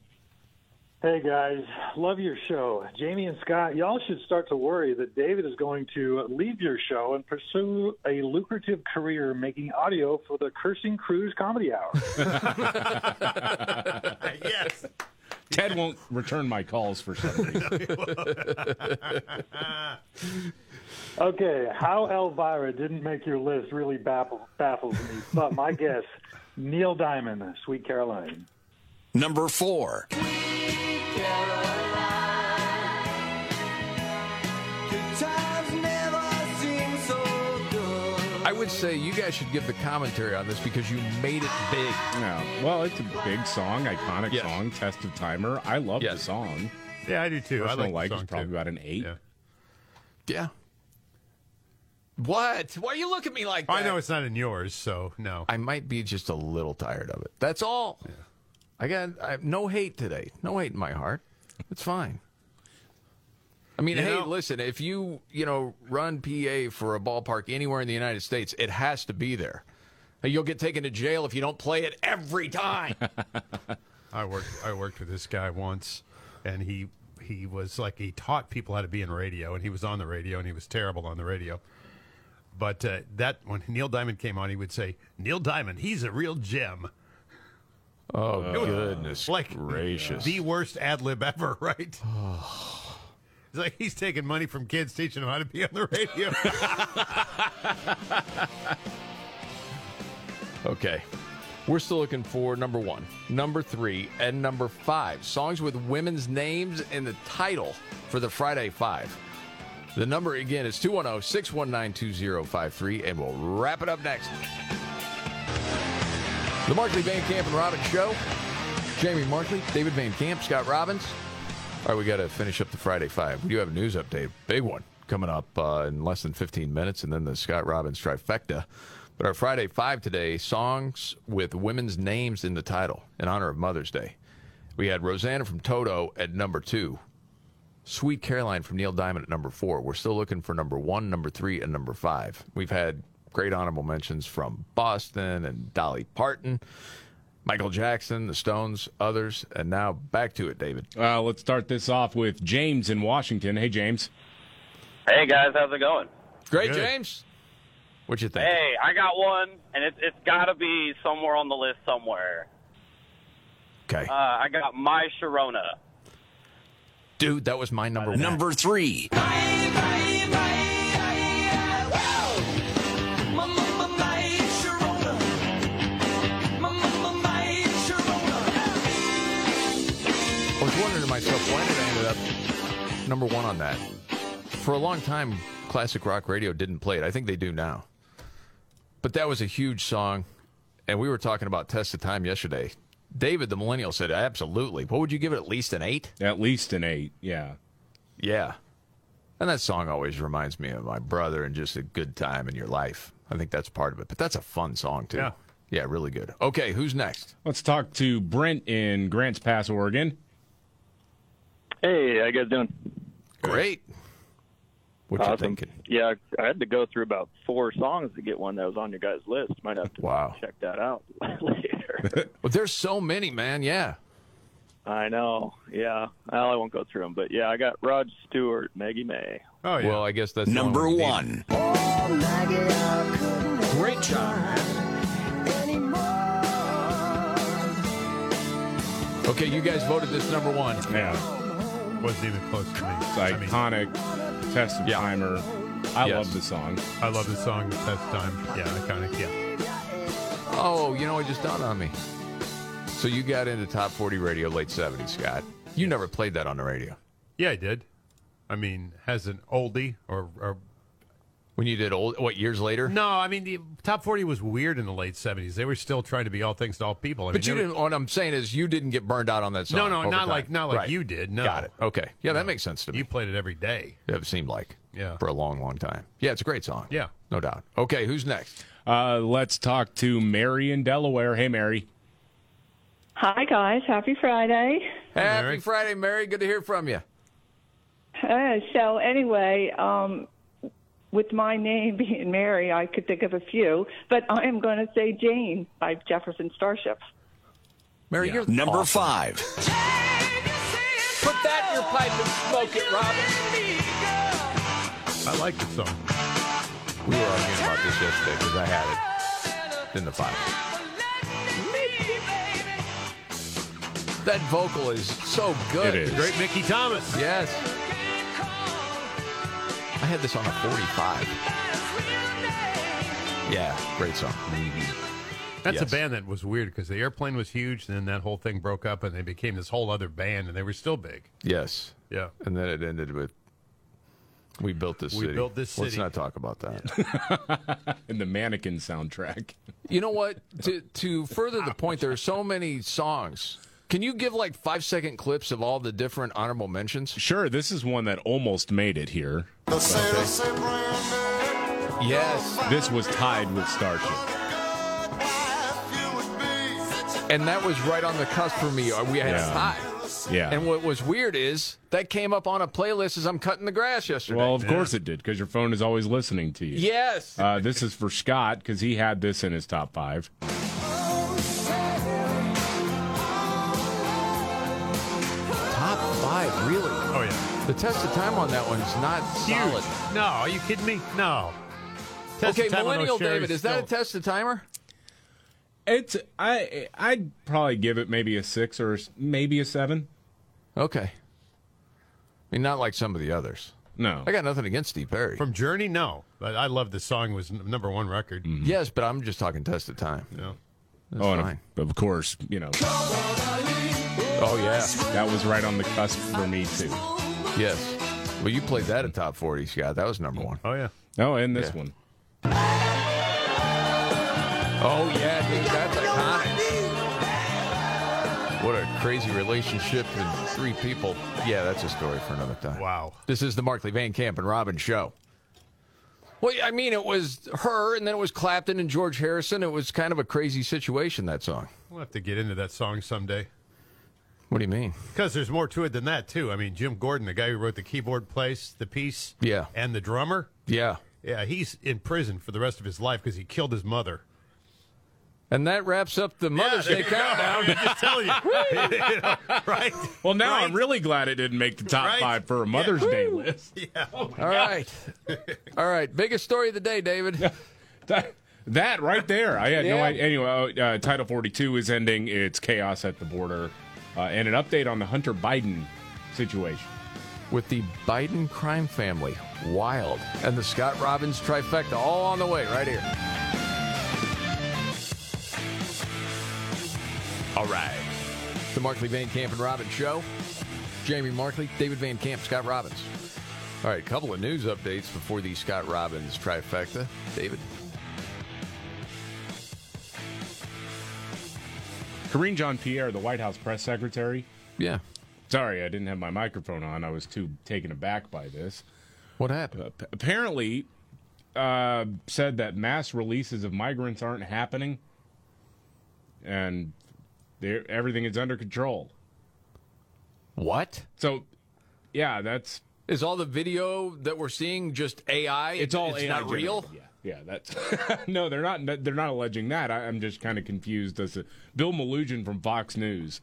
Hey guys, love your show. Jamie and Scott, y'all should start to worry that David is going to leave your show and pursue a lucrative career making audio for the Cursing Cruise Comedy Hour. yes. Ted won't return my calls for some reason. okay, how Elvira didn't make your list really baffles, baffles me, but my guess, Neil Diamond, Sweet Caroline. Number four. I would say you guys should give the commentary on this because you made it big. Yeah. Well, it's a big song, iconic Yes. song, Test of Timer. I love the song. Yeah, I do too. I Personal like the like song is probably too. about an eight. Yeah. Yeah. What? Why are you looking at me like that? I know it's not in yours, so no. I might be just a little tired of it. That's all. I got I have no hate today. No hate in my heart. It's fine. I mean, You hey, know- listen, if you, you know, run PA for a ballpark anywhere in the United States, it has to be there. You'll get taken to jail if you don't play it every time. I worked I worked with this guy once, and he he was like he taught people how to be in radio, and he was on the radio, and he was terrible on the radio. But uh, that when Neil Diamond came on, he would say, "Neil Diamond, he's a real gem." Oh, goodness like gracious. the worst ad lib ever, right? It's like he's taking money from kids, teaching them how to be on the radio. Okay. We're still looking for number one, number three, and number five. Songs with women's names in the title for the Friday Five. The number again is 210 619 2053, and we'll wrap it up next. The Markley Van Camp and Robbins Show. Jamie Markley, David Van Camp, Scott Robbins. All right, we got to finish up the Friday Five. We do have a news update, big one, coming up uh, in less than 15 minutes, and then the Scott Robbins trifecta. But our Friday Five today, songs with women's names in the title in honor of Mother's Day. We had Rosanna from Toto at number two, Sweet Caroline from Neil Diamond at number four. We're still looking for number one, number three, and number five. We've had great honorable mentions from Boston and Dolly Parton, Michael Jackson, the Stones, others, and now back to it, David. Uh, let's start this off with James in Washington. Hey, James. Hey guys, how's it going? Great, James. What you think? Hey, I got one, and it, it's got to be somewhere on the list somewhere. Okay. Uh, I got My Sharona. Dude, that was my number one. Number three. I number one on that? For a long time, classic rock radio didn't play it. I think they do now. But that was a huge song, and we were talking about Test of Time yesterday. David, the millennial, said absolutely. What would you give it? At least an eight. At least an eight. Yeah. Yeah. And that song always reminds me of my brother and just a good time in your life. I think that's part of it. But that's a fun song too. Yeah. Yeah, really good. Okay, who's next? Let's talk to Brent in Grants Pass, Oregon. Hey, how you guys doing? Great. What you thinking? Yeah, I had to go through about four songs to get one that was on your guys' list. Might have to Wow. check that out later. Well, there's so many, man. Yeah. I know. Yeah, well, I won't go through them, but yeah, I got Rod Stewart, Maggie May. Oh yeah. Well, I guess that's the Number we need. one. Great job. Okay, you guys voted this number one. Yeah. Wasn't even close to me. It's I mean, iconic. Test of Timer. I Yes. love the song. I love the song. The test time. Yeah, iconic. Yeah. Oh, you know, it just dawned on me. So you got into top 40 radio late 70s, Scott. You never played that on the radio. Yeah, I did. I mean, has an oldie or, or When you did old, what, years later? no? I mean, the top forty was weird in the late seventies. They were still trying to be all things to all people. I But mean, you didn't. What I'm saying is, you didn't get burned out on that song. No, no, not time. like not like Right. you did. No, Got it. Okay. Yeah, that makes sense to me. You played it every day. It seemed like. Yeah. For a long, long time. Yeah, it's a great song. Yeah. No doubt. Okay, who's next? Uh, let's talk to Mary in Delaware. Hey, Mary. Hi, guys. Happy Friday. Happy Friday, Mary. Good to hear from you. Uh, so, anyway, um, with my name being Mary, I could think of a few, but I am going to say Jane by Jefferson Starship. Mary, you're Number awesome. five. Put that in your pipe and smoke it, Robin. I like the song. We were arguing about this yesterday because I had it in the five. That vocal is so good. It is. The great Mickey Thomas. Yes. I had this on a 45. Yeah, great song. That's Yes. a band that was weird because the airplane was huge, and then that whole thing broke up, and they became this whole other band, and they were still big. Yes. Yeah. And then it ended with We built this We city. built this city. Let's not talk about that. and the Mannequin soundtrack. You know what? To to further the point, there are so many songs. Can you give like five second clips of all the different honorable mentions? Sure, this is one that almost made it here. Yes. This was tied with Starship. And that was right on the cusp for me. We had Yeah. a tie. Yeah. And what was weird is that came up on a playlist as I'm cutting the grass yesterday. Well, of course it did, because your phone is always listening to you. Yes. Uh, this is for Scott, because he had this in his top five. The test of time on that one's not solid. No, are you kidding me? No. Test okay, of time on Millennial David, is that a test of timer? It's I I'd probably give it maybe a six or maybe a seven. Okay. I mean, not like some of the others. No. I got nothing against Steve Perry. from Journey? No, but I love the song. Was number one record. Mm-hmm. Yes, but I'm just talking test of time. Yeah. That's oh, fine. of, of course, you know Oh, yeah. that was right on the cusp for me too. Yes. Well, you played that at top 40, Scott. That was number one. Oh yeah. Oh, and this Yeah. one. Oh, yeah, dude. That's iconic. What a crazy relationship and three people. Yeah, that's a story for another time. Wow. This is the Markley Van Camp and Robin show. Well, I mean, it was her, and then it was Clapton and George Harrison. It was kind of a crazy situation, that song. We'll have to get into that song someday. What do you mean? Because there's more to it than that, too. I mean, Jim Gordon, the guy who wrote the keyboard place, the piece, Yeah. and the drummer, Yeah. yeah, he's in prison for the rest of his life because he killed his mother. And that wraps up the Mother's there Day you go. countdown. I'm just telling you. You know, right? Well, now Right? I'm really glad it didn't make the top Right? five for a Mother's Day list. Yeah. All right. All right. Biggest story of the day, David. That, that right there. I had no idea. Anyway, uh, Title 42 is ending. It's chaos at the border. Uh, and an update on the Hunter Biden situation. With the Biden crime family. Wild. And the Scott Robbins trifecta all on the way right here. All right. The Markley Van Camp and Robbins show. Jamie Markley, David Van Camp, Scott Robbins. All right, a couple of news updates before the Scott Robbins trifecta. David. Karine Jean Pierre, the White House press secretary. Yeah. Sorry, I didn't have my microphone on. I was too taken aback by this. What happened? Uh, apparently, uh, said that mass releases of migrants aren't happening, and everything is under control. What? So, yeah, that's Is all the video that we're seeing just AI? it's all it's AI not real. Yeah, yeah, that's no, they're not. They're not alleging that. I, I'm just kind of confused as to Bill Melugin from Fox News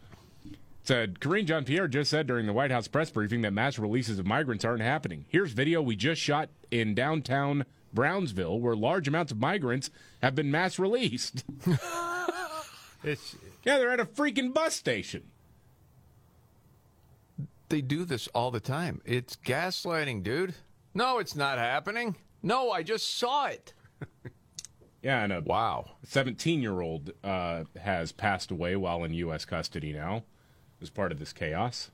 said Karine Jean Pierre just said during the White House press briefing that mass releases of migrants aren't happening. Here's video we just shot in downtown Brownsville, where large amounts of migrants have been mass released. It's yeah, they're at a freaking bus station. They do this all the time. It's gaslighting, dude. No, it's not happening. No, I just saw it. Yeah, and a wow, 17 year old uh, has passed away while in U.S. custody now as part of this chaos.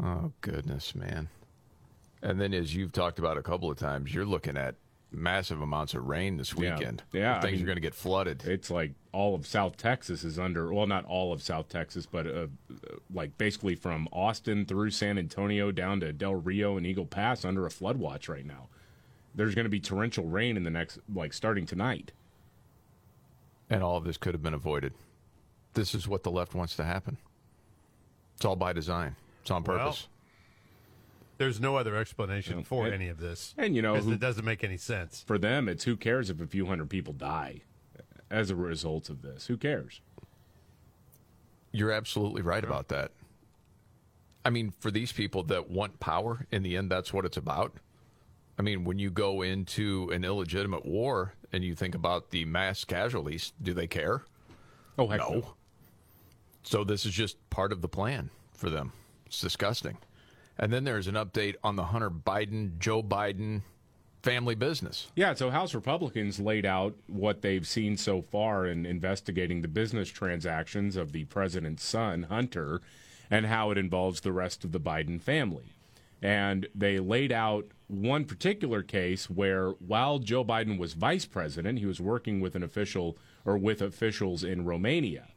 Oh goodness, man. And then, as you've talked about a couple of times, you're looking at massive amounts of rain this weekend. Yeah, I things mean- are going to get flooded. It's like all of South Texas is under, well, not all of South Texas, but uh, like basically from Austin through San Antonio down to Del Rio and Eagle Pass under a flood watch right now. There's going to be torrential rain in the next, like starting tonight. And all of this could have been avoided. This is what the left wants to happen. It's all by design. It's on Well, purpose. there's no other explanation for and- any of this. and, you know, who- it doesn't make any sense. For them, it's who cares if a few hundred people die as a result of this? Who cares? You're absolutely right about that. I mean, for these people that want power, in the end, that's what it's about. I mean, when you go into an illegitimate war and you think about the mass casualties, do they care? Oh, heck no. no. So this is just part of the plan for them. It's disgusting. And then there's an update on the Hunter Biden, Joe Biden family business. Yeah, so House Republicans laid out what they've seen so far in investigating the business transactions of the president's son, Hunter, and how it involves the rest of the Biden family. And they laid out one particular case where while Joe Biden was vice president, he was working with an official or with officials in Romania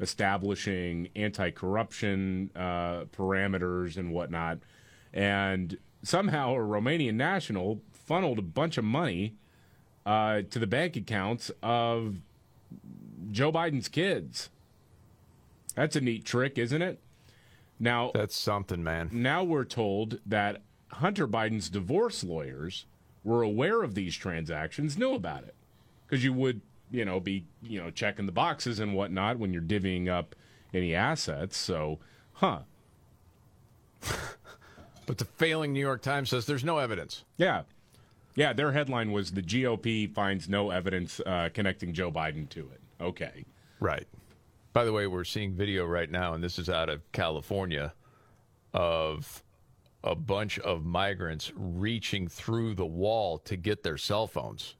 establishing anti-corruption uh, parameters and whatnot. And somehow a Romanian national funneled a bunch of money uh, to the bank accounts of Joe Biden's kids. That's a neat trick, isn't it? Now that's something, man. Now we're told that Hunter Biden's divorce lawyers were aware of these transactions, knew about it, because you would, you know, be, you know, checking the boxes and whatnot when you're divvying up any assets. So, huh? But the failing New York Times says there's no evidence. Yeah. Yeah, their headline was the GOP finds no evidence uh, connecting Joe Biden to it. Okay. Right. By the way, we're seeing video right now, and this is out of California, of a bunch of migrants reaching through the wall to get their cell phones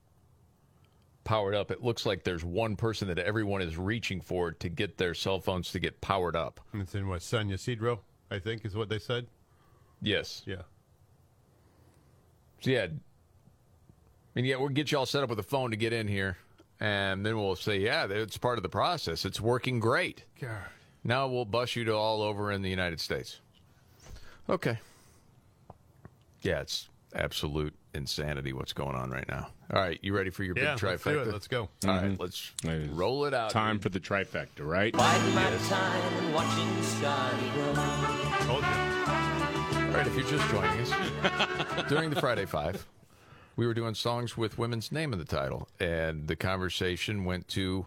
powered up. It looks like there's one person that everyone is reaching for to get their cell phones to get powered up. It's in what San Ysidro, I think, is what they said. Yes. Yeah. So, yeah. I mean, yeah, we'll get you all set up with a phone to get in here, and then we'll say, yeah, it's part of the process. It's working great. God. Now we'll bus you to all over in the United States. Okay. Yeah, it's absolute insanity what's going on right now. All right, you ready for your Yeah, big let's do trifecta? it. Let's go. All Mm-hmm. right, let's roll it out. Time for the trifecta, right? Biding my time and watching Scotty grow. Told you. All right, if you're just joining us, during the Friday Five, we were doing songs with women's name in the title, and the conversation went to,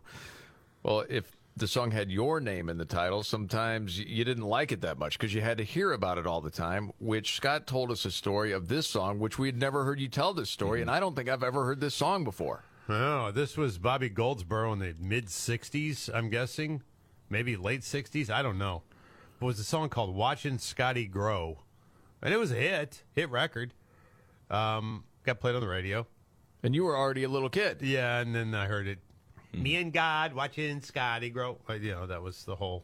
well, if the song had your name in the title, sometimes you didn't like it that much because you had to hear about it all the time. Which Scott told us a story of this song, which we had never heard you tell this story, and I don't think I've ever heard this song before. Oh, this was Bobby Goldsboro in the mid 60s, I'm guessing. Maybe late 60s. I don't know. It was a song called Watching Scotty Grow. And it was a hit, hit record. Um, got played on the radio. And you were already a little kid. Yeah, and then I heard it. Me and God watching Scotty grow. Uh, You know, that was the whole.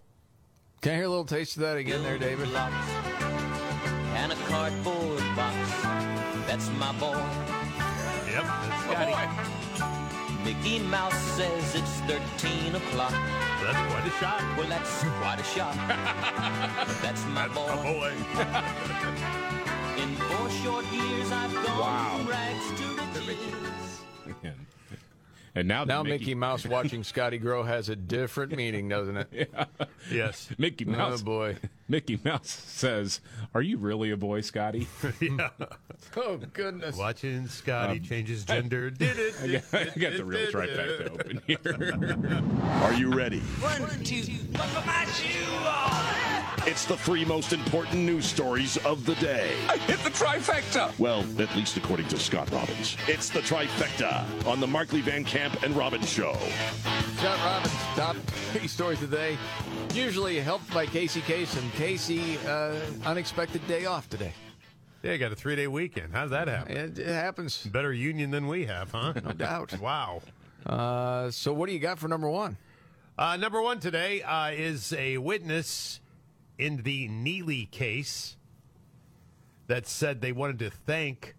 Can I hear a little taste of that again there, David? And a cardboard box. That's my boy. Yep, that's Scotty. Mickey Mouse says it's 13 o'clock. That's quite a shot. Well, that's quite a shot. that's my boy. In four short years, I've gone Wow. from rags to riches. And now, Now Mickey, Mouse watching Scotty Grow has a different meaning, doesn't it? Yes. Mickey oh, Mouse. Oh boy. Mickey Mouse says, "Are you really a boy, Scotty?" yeah. Oh goodness. Watching Scotty Um, change his gender. Did it? I got, I got the real trifecta open here. Are you ready? One, two, buckle my shoe on. It's the three most important news stories of the day. I hit the trifecta. Well, at least according to Scott Robbins. It's the trifecta on the Markley Van Camp and Robbins Show. Scott Robbins, top three stories today. Usually helped by Casey Case, and Casey, uh, unexpected day off today. Yeah, you got a three day weekend. How's that happen? It, it happens. Better union than we have, huh? No doubt. wow. Uh, so, what do you got for number one? Uh, number one today uh, is a witness in the Neely case that said they wanted to thank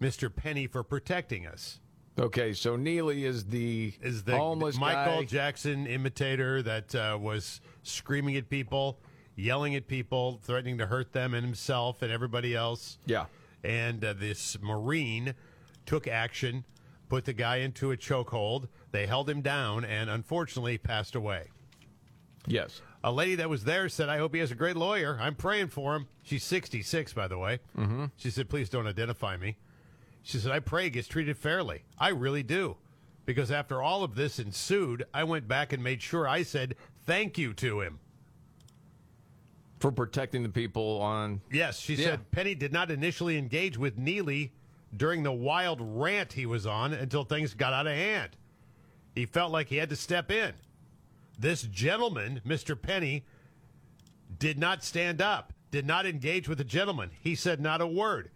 Mr. Penny for protecting us. Okay, so Neely is the Is the homeless Michael guy. Jackson imitator that uh, was screaming at people, yelling at people, threatening to hurt them and himself and everybody else. Yeah. And uh, this Marine took action, put the guy into a chokehold. They held him down and unfortunately passed away. Yes. A lady that was there said, I hope he has a great lawyer. I'm praying for him. She's 66, by the way. Mm-hmm. She said, please don't identify me. She said, I pray he gets treated fairly. I really do. Because after all of this ensued, I went back and made sure I said thank you to him. For protecting the people on. Yes, she Yeah. said Penny did not initially engage with Neely during the wild rant he was on until things got out of hand. He felt like he had to step in. This gentleman, Mr. Penny, did not stand up, did not engage with the gentleman. He said not a word.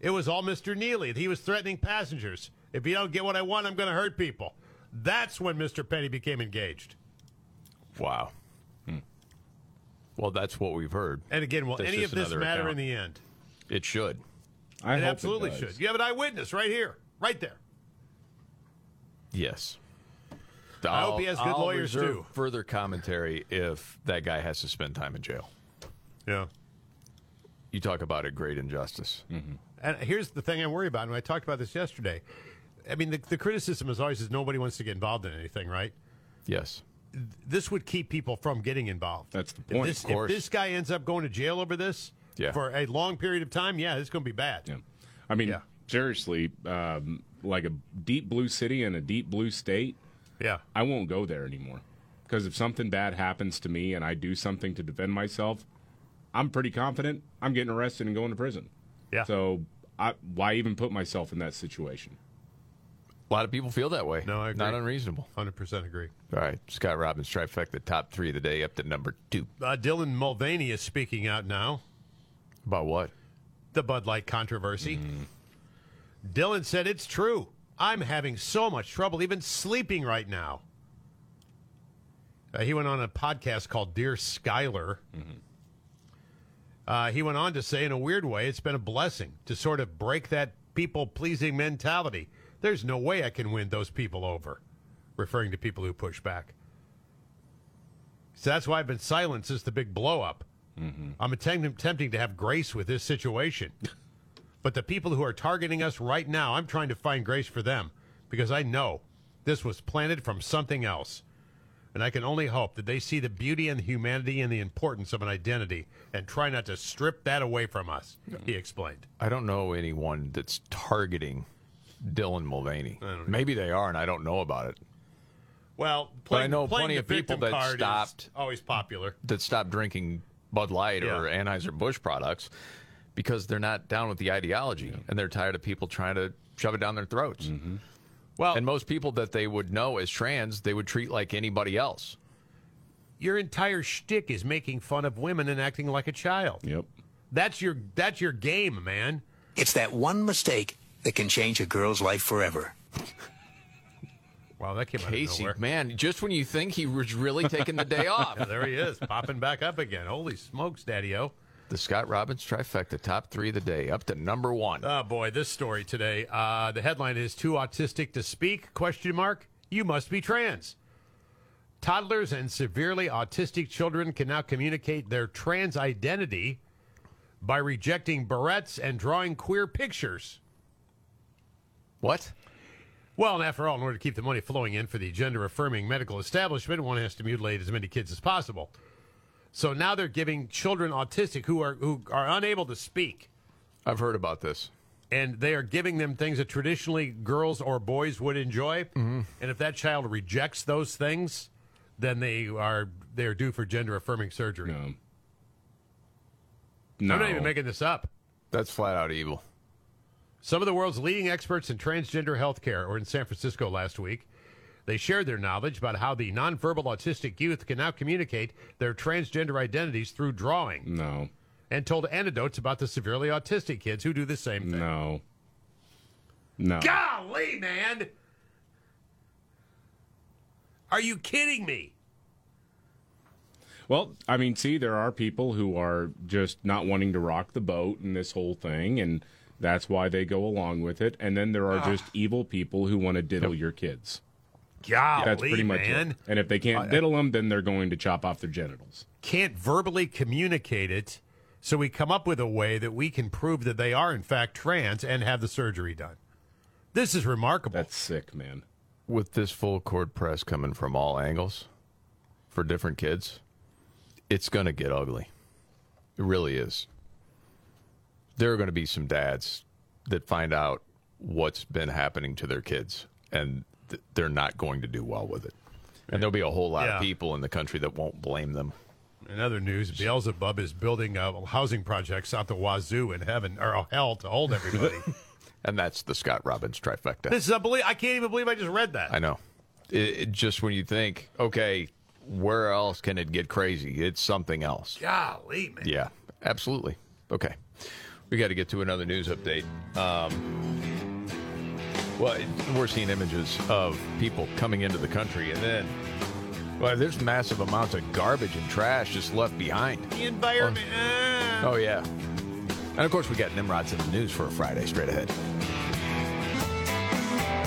It was all Mr. Neely. He was threatening passengers. If you don't get what I want, I'm going to hurt people. That's when Mr. Penny became engaged. Wow. Well, that's what we've heard. And again, will That's any of this matter account. in the end? It should. I it hope absolutely does. should. You have an eyewitness right here, right there. Yes. I hope he has good I'll lawyers, too. Further commentary if that guy has to spend time in jail. Yeah. You talk about a great injustice. Mm-hmm. And here's the thing I worry about, and I talked about this yesterday. I mean, the, the criticism is always is nobody wants to get involved in anything, right? Yes. This would keep people from getting involved. That's the If point. this, of course. if this guy ends up going to jail over this Yeah. for a long period of time, yeah, it's going to be bad. Yeah. I mean, seriously, um, like a deep blue city and a deep blue state. Yeah. I won't go there anymore because if something bad happens to me and I do something to defend myself, I'm pretty confident I'm getting arrested and going to prison. Yeah. So I, why even put myself in that situation? A lot of people feel that way. No, I agree. Not unreasonable. 100% agree. All right. Scott Robbins, trifecta, top three of the day, up to number two. Uh, Dylan Mulvaney is speaking out now. About what? The Bud Light controversy. Mm. Dylan said, It's true. I'm having so much trouble even sleeping right now. Uh, he went on a podcast called Dear Schuyler. Uh, he went on to say, in a weird way, it's been a blessing to sort of break that people pleasing mentality. There's no way I can win those people over, referring to people who push back. So that's why I've been silent since the big blow up. Mm-hmm. I'm attempt- attempting to have grace with this situation. but the people who are targeting us right now, I'm trying to find grace for them because I know this was planted from something else. And I can only hope that they see the beauty and the humanity and the importance of an identity and try not to strip that away from us, he explained. I don't know anyone that's targeting Dylan Mulvaney. Maybe they are, and I don't know about it. Well, But I know playing plenty the of people victim that card is stopped always popular. that stopped drinking Bud Light or Yeah. Anheuser Busch products because they're not down with the ideology and they're tired of people trying to shove it down their throats. Mm-hmm. Well, and most people that they would know as trans, they would treat like anybody else. Your entire shtick is making fun of women and acting like a child. Yep. That's your that's your game, man. It's that one mistake that can change a girl's life forever. Wow, that came Casey, out of nowhere. man, just when you think he was really taking the day off. Yeah, there he is, popping back up again. Holy smokes, Daddy O. The Scott Robbins trifecta, top three of the day, up to number one. Oh boy, this story today. Uh, the headline is "Too autistic to speak?" Question mark. You must be trans. Toddlers and severely autistic children can now communicate their trans identity by rejecting barrettes and drawing queer pictures. What? Well, and after all, in order to keep the money flowing in for the gender affirming medical establishment, one has to mutilate as many kids as possible. So now they're giving children autistic who are who are unable to speak. I've heard about this. And they are giving them things that traditionally girls or boys would enjoy. Mm-hmm. And if that child rejects those things, then they are they're due for gender affirming surgery. No. I'm not even making this up. That's flat out evil. Some of the world's leading experts in transgender healthcare were in San Francisco last week. They shared their knowledge about how the nonverbal autistic youth can now communicate their transgender identities through drawing. No. And told anecdotes about the severely autistic kids who do the same thing. No. No. Golly, man! Are you kidding me? Well, I mean, see, there are people who are just not wanting to rock the boat in this whole thing, and that's why they go along with it. And then there are Ah. just evil people who want to diddle your kids. Golly, that's pretty much man. it. And if they can't diddle them, then they're going to chop off their genitals. Can't verbally communicate it, so we come up with a way that we can prove that they are, in fact, trans and have the surgery done. This is remarkable. That's sick, man. With this full court press coming from all angles for different kids, it's going to get ugly. It really is. There are going to be some dads that find out what's been happening to their kids, and th- they're not going to do well with it. And there'll be a whole lot Yeah. of people in the country that won't blame them. In other news, Beelzebub is building uh, housing projects out the wazoo in heaven or hell to hold everybody. And that's the Scott Robbins trifecta. this is unbelievable. I can't even believe I just read that. I know. It, it just when you think, okay, where else can it get crazy? It's something else. Golly, man. Yeah, absolutely. Okay. We got to get to another news update. Um, well, we're seeing images of people coming into the country, and then, well, there's massive amounts of garbage and trash just left behind. The environment. Oh, yeah. And of course, we got Nimrods in the news for a Friday straight ahead.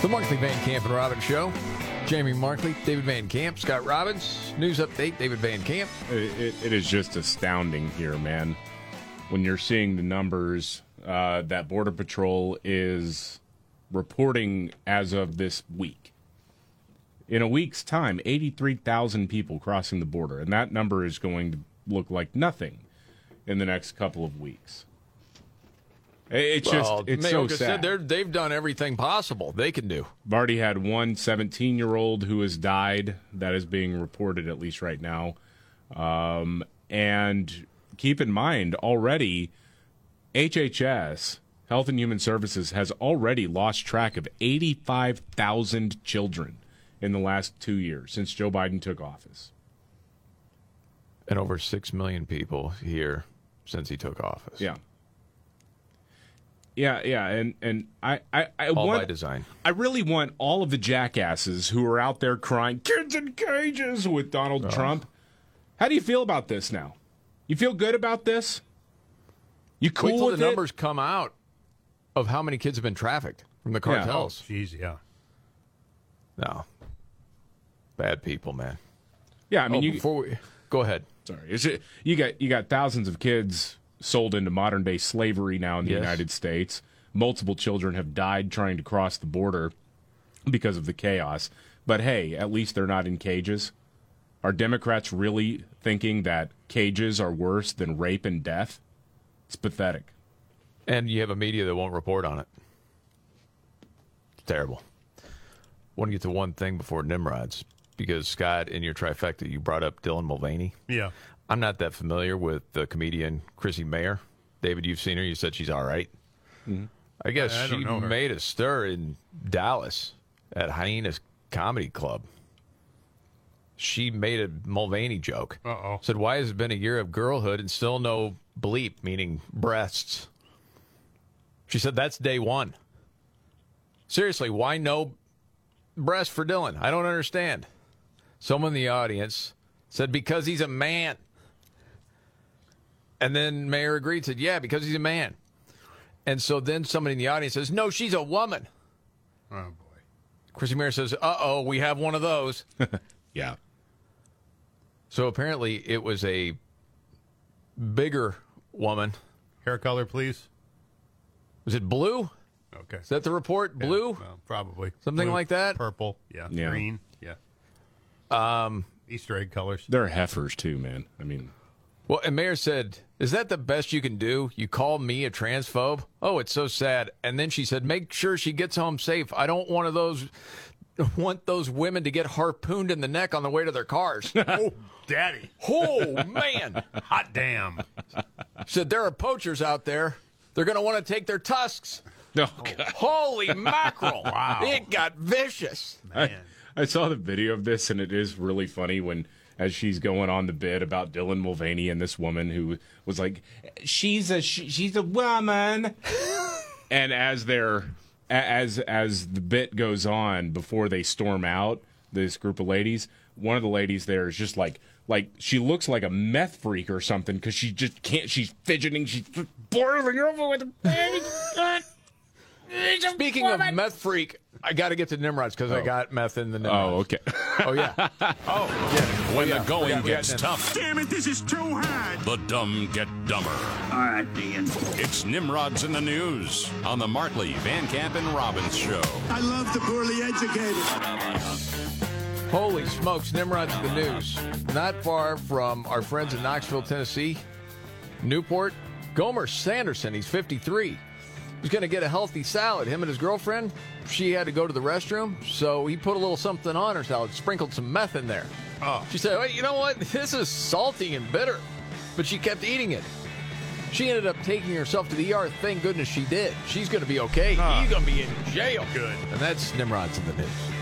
The Markley Van Camp and Robbins Show. Jamie Markley, David Van Camp, Scott Robbins. News update, David Van Camp. It, it, it is just astounding here, man. When you're seeing the numbers uh, that Border Patrol is reporting as of this week. In a week's time, 83,000 people crossing the border, and that number is going to look like nothing in the next couple of weeks. It- It's Well, just, it's so sad. said they've done everything possible they can do. I've already had one 17 year old who has died. That is being reported, at least right now. Um, and keep in mind, already, HHS, Health and Human Services, has already lost track of 85,000 children in the last two years since Joe Biden took office. And over 6 million people here since he took office. Yeah. Yeah, yeah, and and I I, I All want by design. I really want all of the jackasses who are out there crying "kids in cages" with Donald Oh. Trump. How do you feel about this now? You feel good about this? You cool Wait till with the it? numbers come out of how many kids have been trafficked from the Yeah. cartels. Oh, Jeez, yeah. No. Bad people, man. Yeah, I mean, Oh, you before we go ahead. Sorry, is it, you got you got thousands of kids sold into modern day slavery now in the Yes. United States. Multiple children have died trying to cross the border because of the chaos. But hey, at least they're not in cages. Are Democrats really thinking that cages are worse than rape and death? It's pathetic. And you have a media that won't report on it. It's terrible. I want to get to one thing before Nimrods because Scott, in your trifecta, you brought up Dylan Mulvaney. Yeah. I'm not that familiar with the comedian Chrissie Mayr. David, you've seen her. You said she's all right. Mm-hmm. I guess I- I she made a stir in Dallas at Hyenas Comedy Club. She made a Mulvaney joke. Uh oh. Said, "Why has it been a year of girlhood and still no bleep, meaning breasts?" She said, "That's day one." Seriously, why no breast for Dylan? I don't understand. Someone in the audience said, "Because he's a man." And then Mayr agreed, said, yeah, because he's a man. And so then somebody in the audience says, no, she's a woman. Oh, boy. Chrissie Mayr says, uh oh, we have one of those. yeah. So apparently it was a bigger woman. Hair color, please. Was it blue? Okay. Is that the report? Blue? Well, probably. Something Blue, like that? Purple. Yeah. Yeah. Green. Yeah. Um, Easter egg colors. They're heifers too, man. I mean, well, and Mayr said, Is that the best you can do? You call me a transphobe? Oh, it's so sad. And then she said, Make sure she gets home safe. I don't want of those want those women to get harpooned in the neck on the way to their cars. oh, daddy. Oh man. Hot damn. Said there are poachers out there. They're gonna want to take their tusks. Oh, no, Holy mackerel. Wow. It got vicious. I, I saw the video of this, and it is really funny when, as she's going on the bit about Dylan Mulvaney and this woman who was like, "She's a she, she's a woman," and as they're as as the bit goes on before they storm out, this group of ladies, one of the ladies there is just like. Like she looks like a meth freak or something because she just can't. She's fidgeting. She's boiling over with a. Speaking of meth freak, I got to get to Nimrod's because I oh. got meth in the Nimrods. Oh, okay. oh yeah. Oh yeah. When Oh, yeah. the going We got- gets tough. Damn it, this is too hard. The dumb get dumber. All right, Dean. It's Nimrods in the News on the Markley, Van Camp, and Robbins Show. I love the poorly educated. Holy smokes, Nimrod's in the news. Not far from our friends in Knoxville, Tennessee, Newport. Gomer Sanderson, he's 53. He's going to get a healthy salad. Him and his girlfriend, she had to go to the restroom, so he put a little something on her salad, sprinkled some meth in there. Oh. She said, Wait, you know what? This is salty and bitter. But she kept eating it. She ended up taking herself to the ER. Thank goodness she did. She's going to be okay. Ah. He's going to be in jail. Good. And that's Nimrod's in the news.